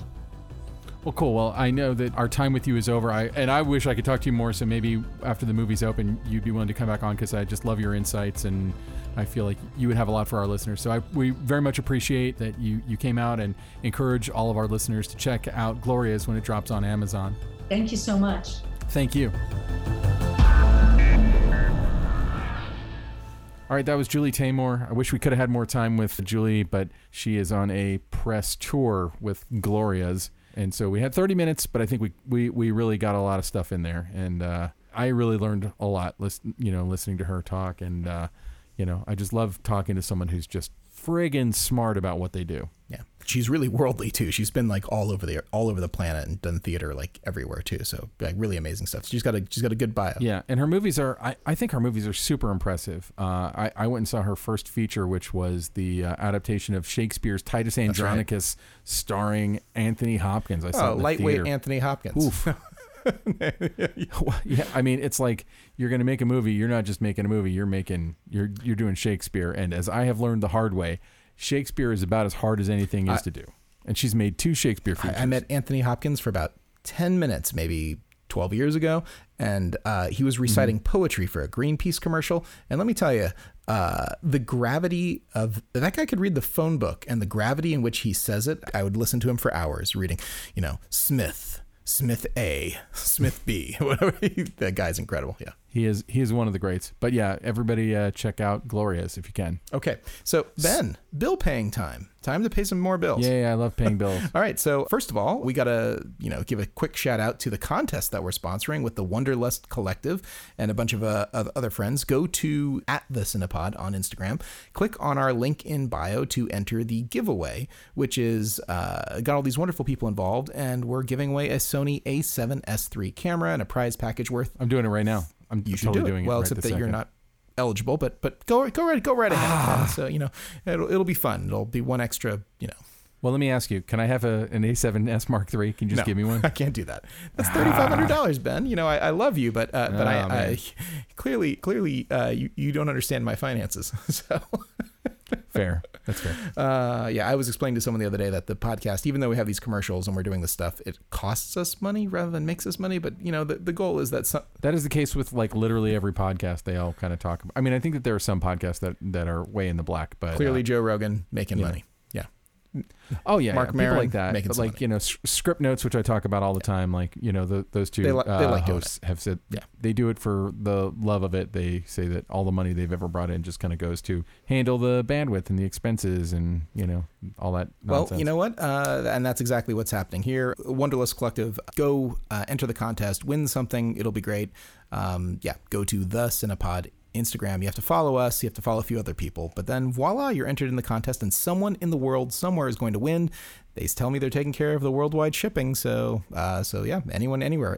Well, cool. Well, I know that our time with you is over. I and I wish I could talk to you more. So maybe after the movie's open, you'd be willing to come back on because I just love your insights and I feel like you would have a lot for our listeners. So I, we very much appreciate that you you came out and encourage all of our listeners to check out Glorias when it drops on Amazon. Thank you so much. Thank you. All right, that was Julie Taymor. I wish we could have had more time with Julie, but she is on a press tour with Glorias. And so we had 30 minutes, but I think we, we, we really got a lot of stuff in there. And uh, I really learned a lot, listen, you know, listening to her talk. And, uh, you know, I just love talking to someone who's just friggin' smart about what they do. Yeah, she's really worldly too. She's been like all over the all over the planet and done theater like everywhere too. So like really amazing stuff. She's got a she's got a good bio. Yeah, and her movies are I, I think her movies are super impressive. Uh, I I went and saw her first feature, which was the uh, adaptation of Shakespeare's Titus Andronicus, right. starring Anthony Hopkins. I saw oh, lightweight theater. Anthony Hopkins. Oof. yeah, I mean, it's like you're going to make a movie. You're not just making a movie. You're making you're you're doing Shakespeare. And as I have learned the hard way, Shakespeare is about as hard as anything is I, to do. And she's made two Shakespeare features. I, I, met Anthony Hopkins for about ten minutes, maybe 12 years ago, and uh, he was reciting mm-hmm. poetry for a Greenpeace commercial. And let me tell you, uh, the gravity of that guy could read the phone book, and the gravity in which he says it, I would listen to him for hours reading, you know, Smith, Smith A, Smith B, whatever. that guy's incredible. Yeah. He is he is one of the greats. But yeah, everybody uh, check out Glorias if you can. Okay. So Ben, bill paying time. Time to pay some more bills. Yeah, yeah I love paying bills. all right. So first of all, we gotta you know give a quick shout out to the contest that we're sponsoring with the Wonderlust Collective and a bunch of, uh, of other friends. Go to at the Cinepod on Instagram. Click on our link in bio to enter the giveaway, which is uh, got all these wonderful people involved, and we're giving away a Sony A7S III camera and a prize package worth. I'm doing it right now. I'm you should totally do it. doing well, it. Well, right except that you're not eligible, but but go go right go right ahead. Ah. So you know it'll it'll be fun. It'll be one extra you know. Well, let me ask you: Can I have a, an A7S Mark III? Can you just no, give me one? I can't do that. That's thirty five hundred dollars, Ben. You know, I, I love you, but uh, but oh, I, I, clearly clearly uh, you you don't understand my finances. So fair. That's fair. Uh, yeah, I was explaining to someone the other day that the podcast, even though we have these commercials and we're doing this stuff, it costs us money rather than makes us money. But you know, the, the goal is that some, that is the case with like literally every podcast. They all kind of talk. About, I mean, I think that there are some podcasts that that are way in the black, but clearly uh, Joe Rogan making money. Oh yeah, Mark yeah, Maron like that. But like money. you know, script notes, which I talk about all the time. Like you know, the, those two they, li- uh, they like hosts have said, yeah, they do it for the love of it. They say that all the money they've ever brought in just kind of goes to handle the bandwidth and the expenses and you know all that. Nonsense. Well, you know what, uh, and that's exactly what's happening here. Wonderlust Collective, go uh, enter the contest, win something. It'll be great. Um, yeah, go to the Cinepod Instagram. You have to follow us, you have to follow a few other people. But then voila, you're entered in the contest, and someone in the world somewhere is going to win. They tell me they're taking care of the worldwide shipping. So, uh, so yeah, anyone, anywhere.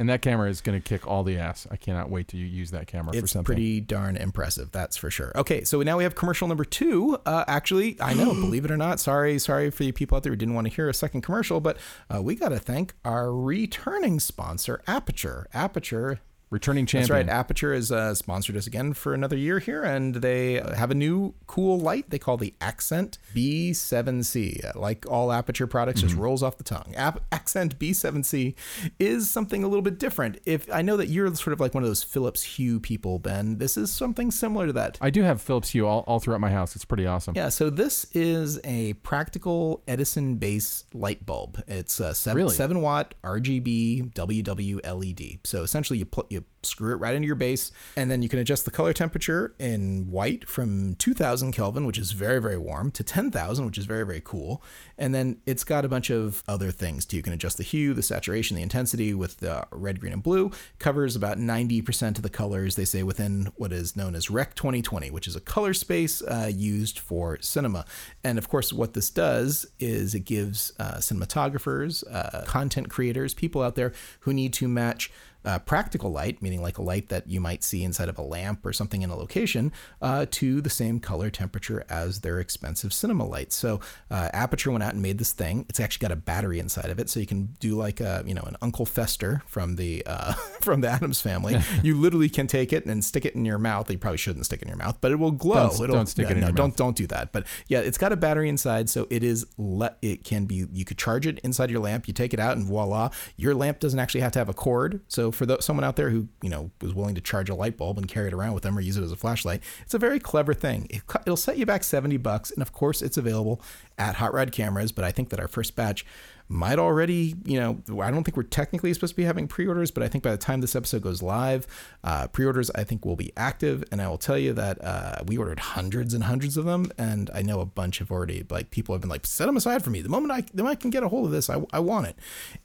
And that camera is going to kick all the ass. I cannot wait to use that camera it's for something. pretty darn impressive, that's for sure. Okay, so now we have commercial number two. Uh, actually, I know, believe it or not, sorry, sorry for you people out there who didn't want to hear a second commercial, but uh, we got to thank our returning sponsor, Aperture. Aputure Returning champion. That's right. Aputure has uh, sponsored us again for another year here, and they have a new cool light they call the Accent B7C. Like all Aputure products, mm-hmm. just rolls off the tongue. Accent B7C is something a little bit different. If I know that you're sort of like one of those Philips Hue people, Ben, this is something similar to that. I do have Philips Hue all, all throughout my house. It's pretty awesome. Yeah. So this is a practical Edison base light bulb. It's a seven, really? seven watt RGB WW LED. So essentially, you put you you screw it right into your base, and then you can adjust the color temperature in white from 2000 Kelvin, which is very, very warm, to 10,000, which is very, very cool. And then it's got a bunch of other things too. You can adjust the hue, the saturation, the intensity with the red, green, and blue. Covers about 90% of the colors, they say, within what is known as Rec 2020, which is a color space uh, used for cinema. And of course, what this does is it gives uh, cinematographers, uh, content creators, people out there who need to match uh, practical light, meaning like a light that you might see inside of a lamp or something in a location, uh, to the same color temperature as their expensive cinema lights. So uh, Aputure went out and made this thing. It's actually got a battery inside of it, so you can do like a you know an Uncle Fester from the uh, from the Addams family. you literally can take it and stick it in your mouth. You probably shouldn't stick it in your mouth, but it will glow. Don't, It'll, don't stick yeah, it in no, your don't, mouth. Don't do that. But yeah, it's got a battery inside, so it is le- it can be you could charge it inside your lamp. You take it out and voila, your lamp doesn't actually have to have a cord. So for the, someone out there who you know was willing to charge a light bulb and carry it around with them or use it as a flashlight, it's a very clever thing. It, it'll set you back seventy bucks, and of course it's available at Hot Rod Cameras. But I think that our first batch might already, you know, I don't think we're technically supposed to be having pre-orders, but I think by the time this episode goes live, uh, pre-orders I think will be active, and I will tell you that uh, we ordered hundreds and hundreds of them, and I know a bunch have already like people have been like set them aside for me. The moment I the moment I can get a hold of this, I, I want it,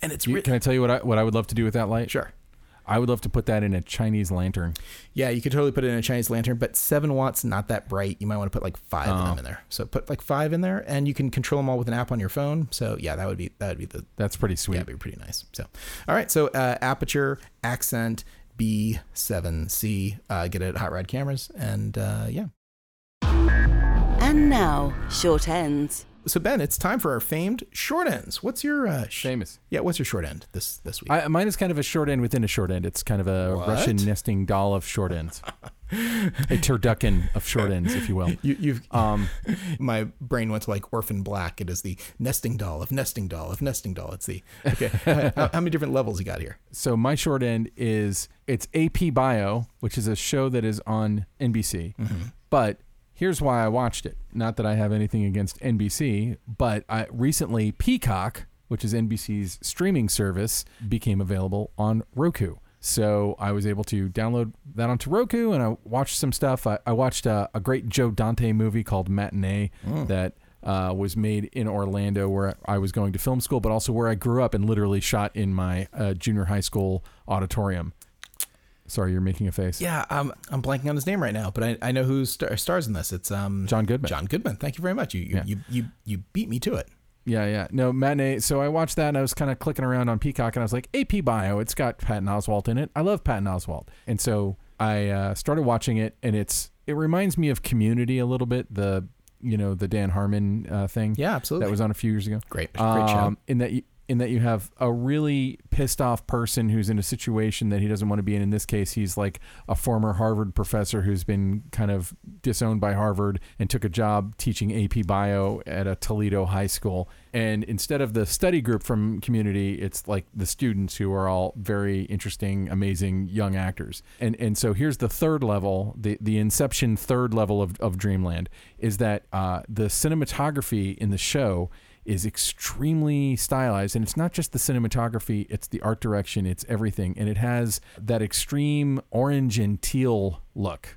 and it's You- can I tell you what I what I would love to do with that light? sure. I would love to put that in a Chinese lantern. Yeah, you could totally put it in a Chinese lantern, but seven watts, not that bright. You might want to put like five of them in there. So put like five in there, and you can control them all with an app on your phone. So yeah, that would be that would be the That's pretty sweet. yeah, it'd be pretty nice. So, all right. So, uh, Aputure, accent, B7C. Uh, get it at Hot Rod Cameras. And uh, yeah. And now, short ends. So, Ben, it's time for our famed short ends. What's your uh, sh- Famous. Yeah, what's your short end this this week? I, mine is kind of a short end within a short end. It's kind of a What? Russian nesting doll of short ends, a turducken of short ends, if you will. you, you've Um, my brain went to like Orphan Black. It is the nesting doll of nesting doll of nesting doll. It's the okay. how, how many different levels you got here? so my short end is it's AP Bio, which is a show that is on NBC. But here's why I watched it. Not that I have anything against NBC, but I recently Peacock, which is NBC's streaming service, became available on Roku. So I was able to download that onto Roku and I watched some stuff. I, I watched a, a great Joe Dante movie called Matinee that uh, was made in Orlando, where I was going to film school, but also where I grew up and literally shot in my uh, junior high school auditorium. Sorry, you're making a face. Yeah, um, I'm blanking on his name right now, but I, I know who star- stars in this. It's um John Goodman. John Goodman. Thank you very much. You you, Yeah. you, you you beat me to it. Yeah, yeah. No, matinee. So I watched that and I was kind of clicking around on Peacock and I was like, AP Bio, it's got Patton Oswalt in it. I love Patton Oswalt. And so I uh, started watching it and it's it reminds me of Community a little bit, the you know, the Dan Harmon uh, thing. Yeah, absolutely. That was on a few years ago. Great, great show. Um, in that in that you have a really pissed off person who's in a situation that he doesn't want to be in. In this case, he's like a former Harvard professor who's been kind of disowned by Harvard and took a job teaching AP Bio at a Toledo high school. And instead of the study group from Community, it's like the students who are all very interesting, amazing young actors. And and so here's the third level, the the Inception third level of, of Dreamland is that uh, the cinematography in the show is extremely stylized and it's not just the cinematography it's the art direction it's everything and it has that extreme orange and teal look.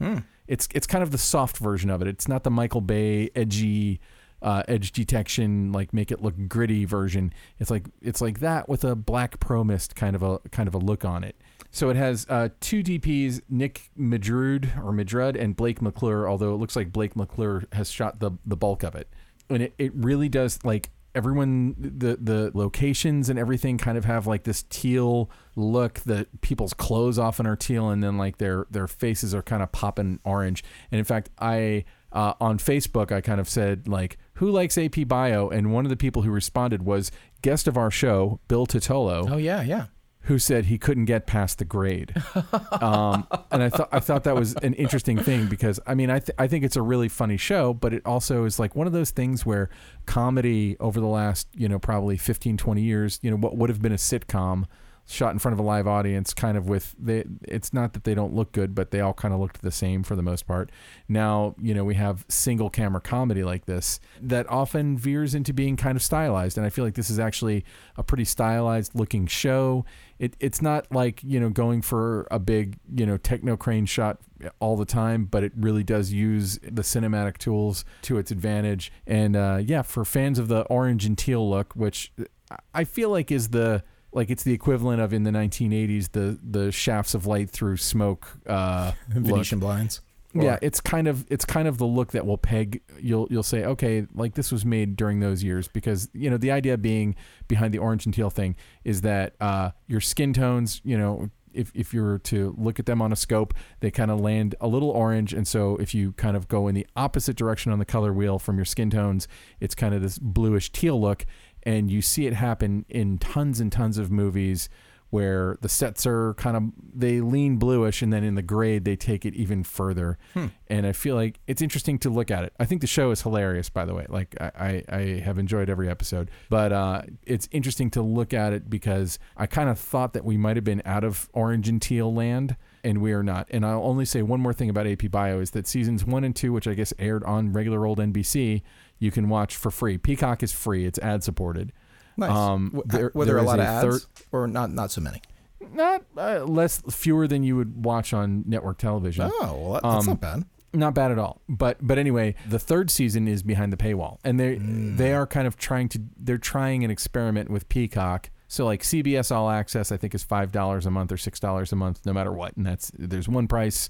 It's it's kind of the soft version of it. It's not the michael bay edgy uh, edge detection like make it look gritty version. It's like it's like that with a black pro mist kind of a kind of a look on it. So it has uh, two DPs, Nick Madrud or Madrud and Blake McClure, although it looks like Blake McClure has shot the the bulk of it. And it, it really does like everyone the the locations and everything kind of have like this teal look that people's clothes often are teal and then like their their faces are kind of popping orange. And in fact i uh, on facebook i kind of said like who likes ap bio? And one of the people who responded was guest of our show bill totolo. Oh yeah, yeah. Who said he couldn't get past the grade. Um, and I thought I thought that was an interesting thing because I mean I th- I think it's a really funny show, but it also is like one of those things where comedy over the last you know probably 15 20 years you know what would have been a sitcom shot in front of a live audience, kind of with they. It's not that they don't look good, but they all kind of looked the same for the most part. Now, you know, we have single camera comedy like this that often veers into being kind of stylized, and I feel like this is actually a pretty stylized looking show. It, it's not like you know going for a big you know techno crane shot all the time, but it really does use the cinematic tools to its advantage. And uh, yeah, for fans of the orange and teal look, which I feel like is the like it's the equivalent of in the 1980s the the shafts of light through smoke uh, Venetian look. blinds. Yeah, it's kind of it's kind of the look that will peg you'll you'll say okay like this was made during those years because you know the idea being behind the orange and teal thing is that uh, your skin tones you know if, if you were to look at them on a scope, they kind of land a little orange. And so if you kind of go in the opposite direction on the color wheel from your skin tones, it's kind of this bluish teal look. And you see it happen in tons and tons of movies where the sets are kind of they lean bluish and then in the grade they take it even further. Hmm. and i feel like it's interesting to look at it. I think the show is hilarious by the way. Like i, I, I have enjoyed every episode. But uh, it's interesting to look at it because i kind of thought that we might have been out of orange and teal land and we are not. And i'll only say one more thing about ap bio is that seasons one and two which i guess aired on regular old nbc you can watch for free peacock is free it's ad supported Nice. Um, there, Were there, there a lot a of ads, third, or not? Not so many. Not uh, less, fewer than you would watch on network television. Oh, well, that, that's um, not bad. Not bad at all. But but anyway, the third season is behind the paywall, and they mm. they are kind of trying to they're trying an experiment with Peacock. So like CBS All Access, I think is five dollars a month or six dollars a month, no matter what, and that's there's one price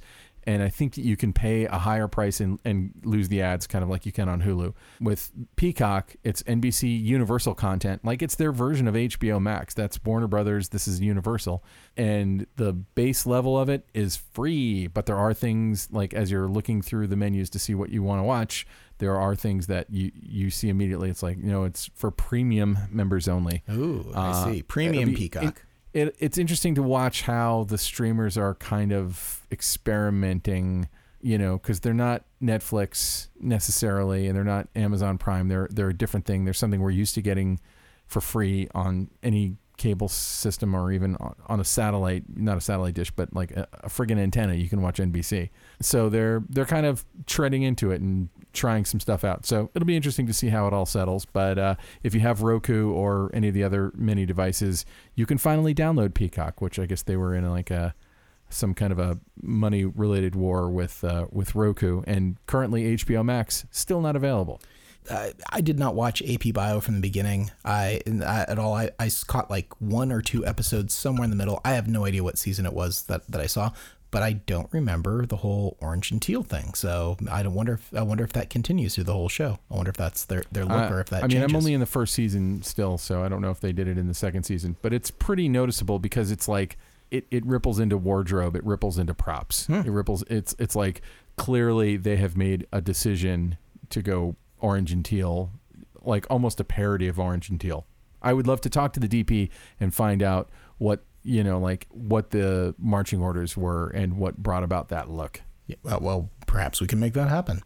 and I think that you can pay a higher price and, and lose the ads, kind of like you can on Hulu. With Peacock, it's NBC Universal content, like it's their version of HBO Max. That's Warner Brothers. This is Universal, and the base level of it is free. But there are things like as you're looking through the menus to see what you want to watch, there are things that you you see immediately. It's like you know, it's for premium members only. Ooh, I uh, see. Premium Peacock. It, it's interesting to watch how the streamers are kind of experimenting you know because they're not netflix necessarily and they're not amazon prime. They're they're a different thing. There's something we're used to getting for free on any cable system or even on a satellite not a satellite dish but like a, a friggin antenna you can watch nbc so they're they're kind of treading into it and trying some stuff out. So it'll be interesting to see how it all settles. But uh, if you have roku or any of the other mini devices you can finally download peacock which i guess they were in like a some kind of a money related war with uh, with roku. And currently hbo max still not available uh, I did not watch AP Bio from the beginning. I, I at all. I, I caught like one or two episodes somewhere in the middle. I have no idea what season it was that, that I saw, but I don't remember the whole orange and teal thing. So I don't wonder if I wonder if that continues through the whole show. I wonder if that's their their look uh, or if that. I mean, changes. I'm only in the first season still, so I don't know if they did it in the second season. But it's pretty noticeable because it's like it, it ripples into wardrobe, it ripples into props, hmm. it ripples. It's it's like clearly they have made a decision to go Orange and Teal, like almost a parody of Orange and Teal. I would love to talk to the DP and find out what you know, like what the marching orders were and what brought about that look. Yeah, well, well, perhaps we can make that happen.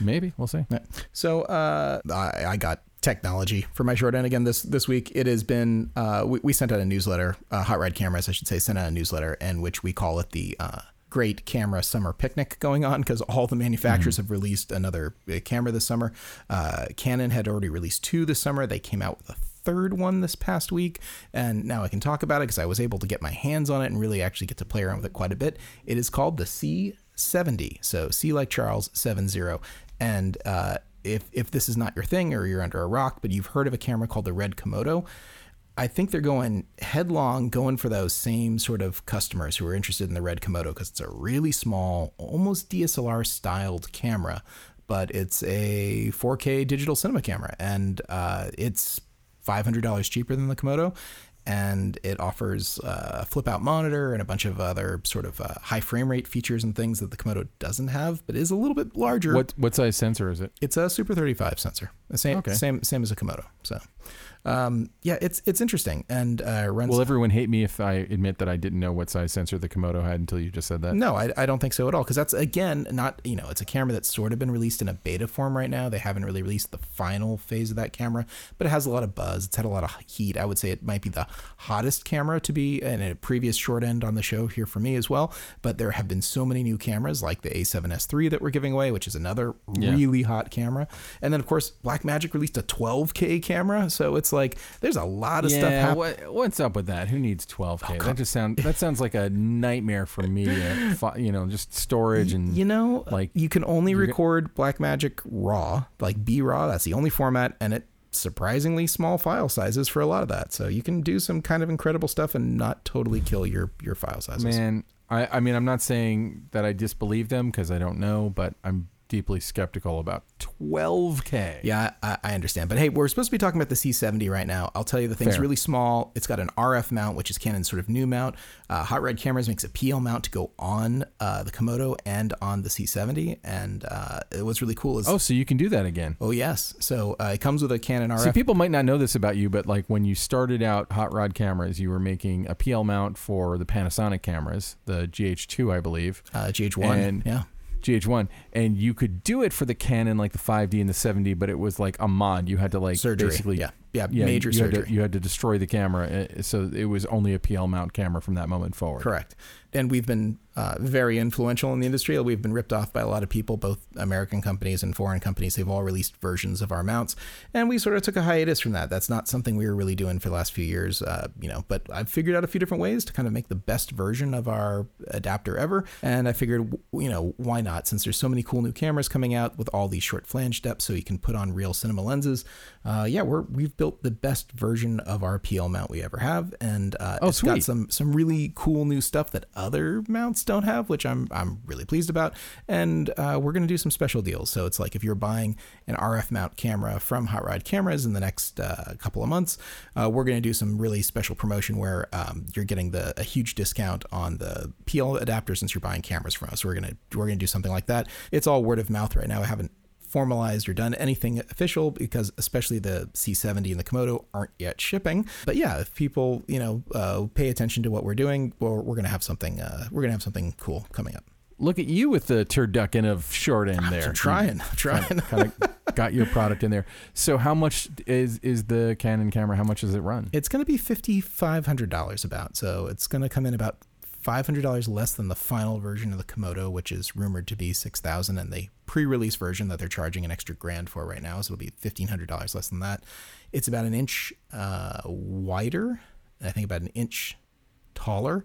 Maybe we'll see. So uh, I, I got technology for my short end again this this week. It has been uh, we, we sent out a newsletter, uh, Hot Rod Cameras, I should say, sent out a newsletter in which we call it the uh, great camera summer picnic going on because all the manufacturers mm-hmm. have released another uh, camera this summer. Uh, Canon had already released two this summer. They came out with a third one this past week, and now I can talk about it because I was able to get my hands on it and really actually get to play around with it quite a bit. It is called the C70, so C like Charles 70, and uh, if if this is not your thing or you're under a rock, but you've heard of a camera called the Red Komodo, I think they're going headlong, going for those same sort of customers who are interested in the Red Komodo because it's a really small, almost DSLR styled camera, but it's a 4K digital cinema camera, and uh, it's $500 cheaper than the Komodo. And it offers a flip out monitor and a bunch of other sort of uh, high frame rate features and things that the Komodo doesn't have, but is a little bit larger. What what size sensor is it? It's a Super 35 sensor, the same okay. same same as a Komodo. So um, yeah, it's it's interesting and uh, runs. Will everyone hate me if I admit that I didn't know what size sensor the Komodo had until you just said that? No, I, I don't think so at all. Because that's again not you know it's a camera that's sort of been released in a beta form right now. They haven't really released the final phase of that camera, but it has a lot of buzz. It's had a lot of heat. I would say it might be the hottest camera to be in a previous short end on the show here for me as well. But there have been so many new cameras like the A7S III that we're giving away, which is another Yeah. really hot camera. And then of course Blackmagic released a 12K camera, so it's like there's a lot of stuff Yeah, happening. what, what's up with that? Who needs 12k? Oh, that just sound that sounds like a nightmare for me. you know, just storage and You know, like, you can only g- record Blackmagic RAW, like B RAW. That's the only format, and it surprisingly small file sizes for a lot of that. So you can do some kind of incredible stuff and not totally kill your your file sizes. man. I I mean, I'm not saying that I disbelieve them because I don't know, but I'm deeply skeptical about 12k. Yeah, I, I understand. But hey, we're supposed to be talking about the C70 right now. I'll tell you the thing's Fair. really small. It's got an RF mount, which is Canon's sort of new mount. Uh, Hot Rod Cameras makes a PL mount to go on uh, the Komodo and on the C70. And uh, what's really cool is Oh, so you can do that again. oh yes, so uh, it comes with a Canon RF. See, people might not know this about you, but like when you started out hot rod cameras, you were making a PL mount for the Panasonic cameras, the GH2, I believe. uh, GH1. And- yeah. GH1, and you could do it for the Canon, like the 5D and the 70, but it was like a mod. You had to like Surgery. basically, Yeah. Yeah, yeah, major you Had surgery. to, you had to destroy the camera, uh, so it was only a PL mount camera from that moment forward. Correct. And we've been uh, very influential in the industry. We've been ripped off by a lot of people, both American companies and foreign companies. They've all released versions of our mounts, and we sort of took a hiatus from that. That's not something we were really doing for the last few years, uh, you know. But I've figured out a few different ways to kind of make the best version of our adapter ever, and I figured, you know, why not? Since there's so many cool new cameras coming out with all these short flange depths, so you can put on real cinema lenses. Uh, yeah, we're we've built the best version of our PL mount we ever have, and uh, Oh, it's got some some really cool new stuff that other mounts don't have, which I'm I'm really pleased about. And uh, we're gonna do some special deals. So it's like if you're buying an RF mount camera from Hot Rod Cameras in the next uh, couple of months, uh, we're gonna do some really special promotion where um, you're getting the a huge discount on the PL adapter since you're buying cameras from us. We're gonna we're gonna do something like that. It's all word of mouth right now. I haven't formalized or done anything official because especially the C70 and the Komodo aren't yet shipping. But yeah, if people you know uh, pay attention to what we're doing, well, we're gonna have something uh, we're gonna have something cool coming up. Look at you with the turducken of short end there. I'm trying, I'm trying. kind of got your product in there. So how much is is the Canon camera? How much does it run? It's gonna be fifty five hundred dollars about, so it's gonna come in about five hundred dollars less than the final version of the Komodo, which is rumored to be six thousand, and the pre-release version that they're charging an extra grand for right now, so it'll be fifteen hundred dollars less than that. It's about an inch uh, wider, I think about an inch taller,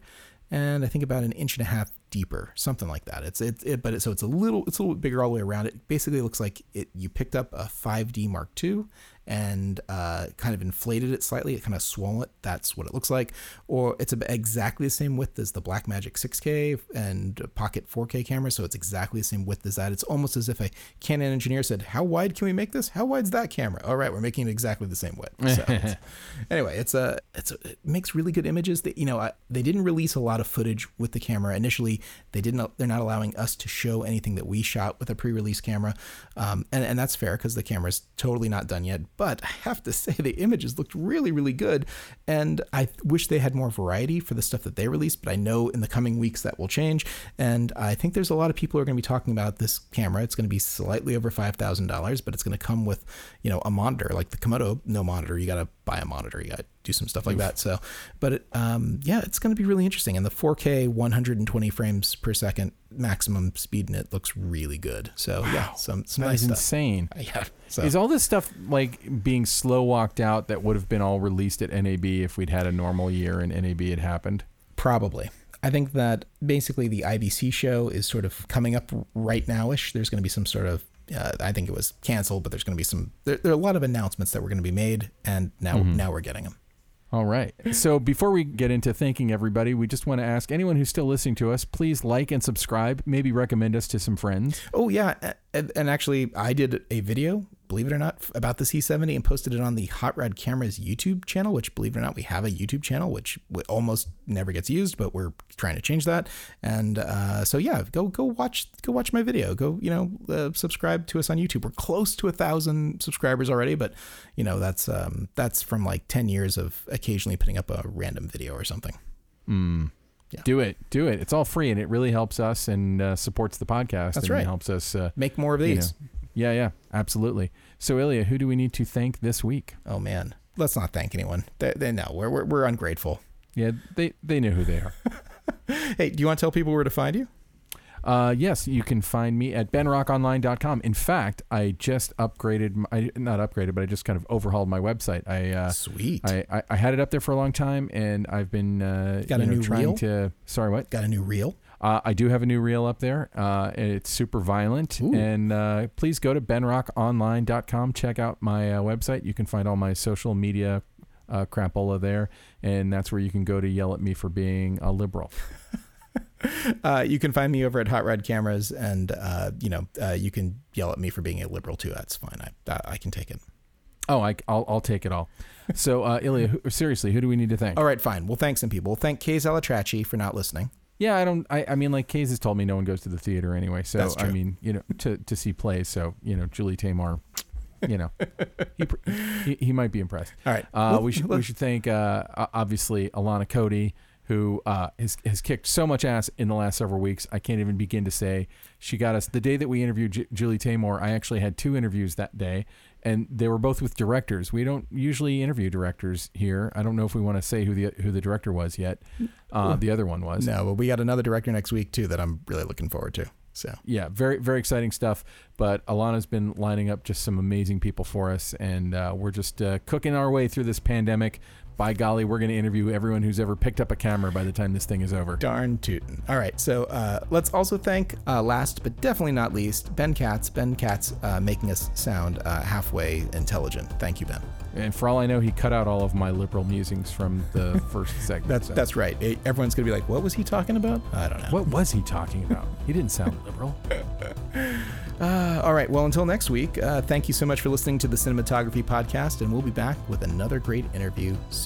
and I think about an inch and a half deeper, something like that. It's it, it but it, so it's a little it's a little bit bigger all the way around. It basically looks like it you picked up a 5D Mark II and uh, kind of inflated it slightly. It kind of swollen it. That's what it looks like. Or it's exactly the same width as the Blackmagic 6K and Pocket 4K camera. So it's exactly the same width as that. It's almost as if a Canon engineer said, "How wide can we make this? How wide's that camera? All right, we're making it exactly the same width." So it's- anyway, it's a it's a, it makes really good images. That you know, I, they didn't release a lot of footage with the camera initially. They didn't. They're not allowing us to show anything that we shot with a pre-release camera, um, and and that's fair because the camera's totally not done yet. But I have to say the images looked really really good, and I wish they had more variety for the stuff that they released. But I know in the coming weeks that will change, and I think there's a lot of people who are going to be talking about this camera. It's going to be slightly over five thousand dollars, but it's going to come with you know a monitor like the Komodo. No monitor, you got to buy a monitor. You got do some stuff like that. So, but it, um, yeah, it's going to be really interesting. And the 4K 120 frames per second maximum speed in it looks really good. So yeah, some some That nice is stuff. insane. Yeah. So Is all this stuff like being slow walked out that would have been all released at NAB if we'd had a normal year and NAB had happened? Probably. I think that basically the IBC show is sort of coming up right nowish. There's going to be some sort of, uh, I think it was canceled, but there's going to be some. There, there are a lot of announcements that were going to be made, and now now we're getting them. All right. So before we get into thanking everybody, we just want to ask anyone who's still listening to us, please like and subscribe. Maybe recommend us to some friends. Oh yeah, and, actually, I did a video believe it or not, about the C70 and posted it on the Hot Rod Cameras YouTube channel, which, believe it or not, we have a YouTube channel, which almost never gets used, but we're trying to change that. And uh, so, yeah, go go watch go watch my video. Go, you know, uh, subscribe to us on YouTube. We're close to a thousand subscribers already, but you know that's um, that's from like ten years of occasionally putting up a random video or something. Mm. Yeah. Do it, do it. It's all free, and it really helps us and uh, supports the podcast. That's and right. Helps us uh, make more of these. You know, yeah, yeah, absolutely. So, Ilya, who do we need to thank this week? Oh man, let's not thank anyone. They, they know we're, we're we're ungrateful. Yeah, they they know who they are. hey, do you want to tell people where to find you? Uh, yes, you can find me at benrockonline.com. In fact, I just upgraded, I not upgraded, but I just kind of overhauled my website. I uh, sweet. I, I, I, had it up there for a long time, and I've been uh, got a know, new trying reel? to. Sorry, what? Got a new reel? Uh, I do have a new reel up there. Uh, it's super violent. Ooh. And uh, please go to benrockonline.com. Check out my uh, website. You can find all my social media uh, crapola there. And that's where you can go to yell at me for being a liberal. Uh, you can find me over at Hot Rod Cameras, and uh, you know uh, you can yell at me for being a liberal too. That's fine. I I can take it. Oh, I, will I'll take it all. So, uh, Ilya, who, seriously, who do we need to thank? All right, fine. We'll thank some people. We'll thank Kay Zalatrachi for not listening. Yeah, I don't. I, I mean, like Kays has told me no one goes to the theater anyway. So That's true. I mean, you know, to to see plays. So you know, Julie Taymor, you know, he, he he might be impressed. All right. Uh, we should we should thank uh, obviously Alana Cody, who uh, has has kicked so much ass in the last several weeks. I can't even begin to say. She got us the day that we interviewed J- Julie Taymor. I actually had two interviews that day, and they were both with directors. We don't usually interview directors here. I don't know if we want to say who the who the director was yet. Uh, the other one was No, but we got another director next week too that I'm really looking forward to. So yeah, very very exciting stuff. But Alana's been lining up just some amazing people for us, and uh, we're just uh, cooking our way through this pandemic. By golly, we're going to interview everyone who's ever picked up a camera by the time this thing is over. darn tootin'. All right. So uh, let's also thank, uh, last but definitely not least, Ben Katz. Ben Katz uh, making us sound uh, halfway intelligent. Thank you, Ben. And for all I know, he cut out all of my liberal musings from the first segment. That's so. that's right. Eh, Everyone's gonna be like, "What was he talking about?" I don't know. what was he talking about? He didn't sound liberal. Uh, all right. Well, until next week, uh, thank you so much for listening to the Cinematography Podcast, and we'll be back with another great interview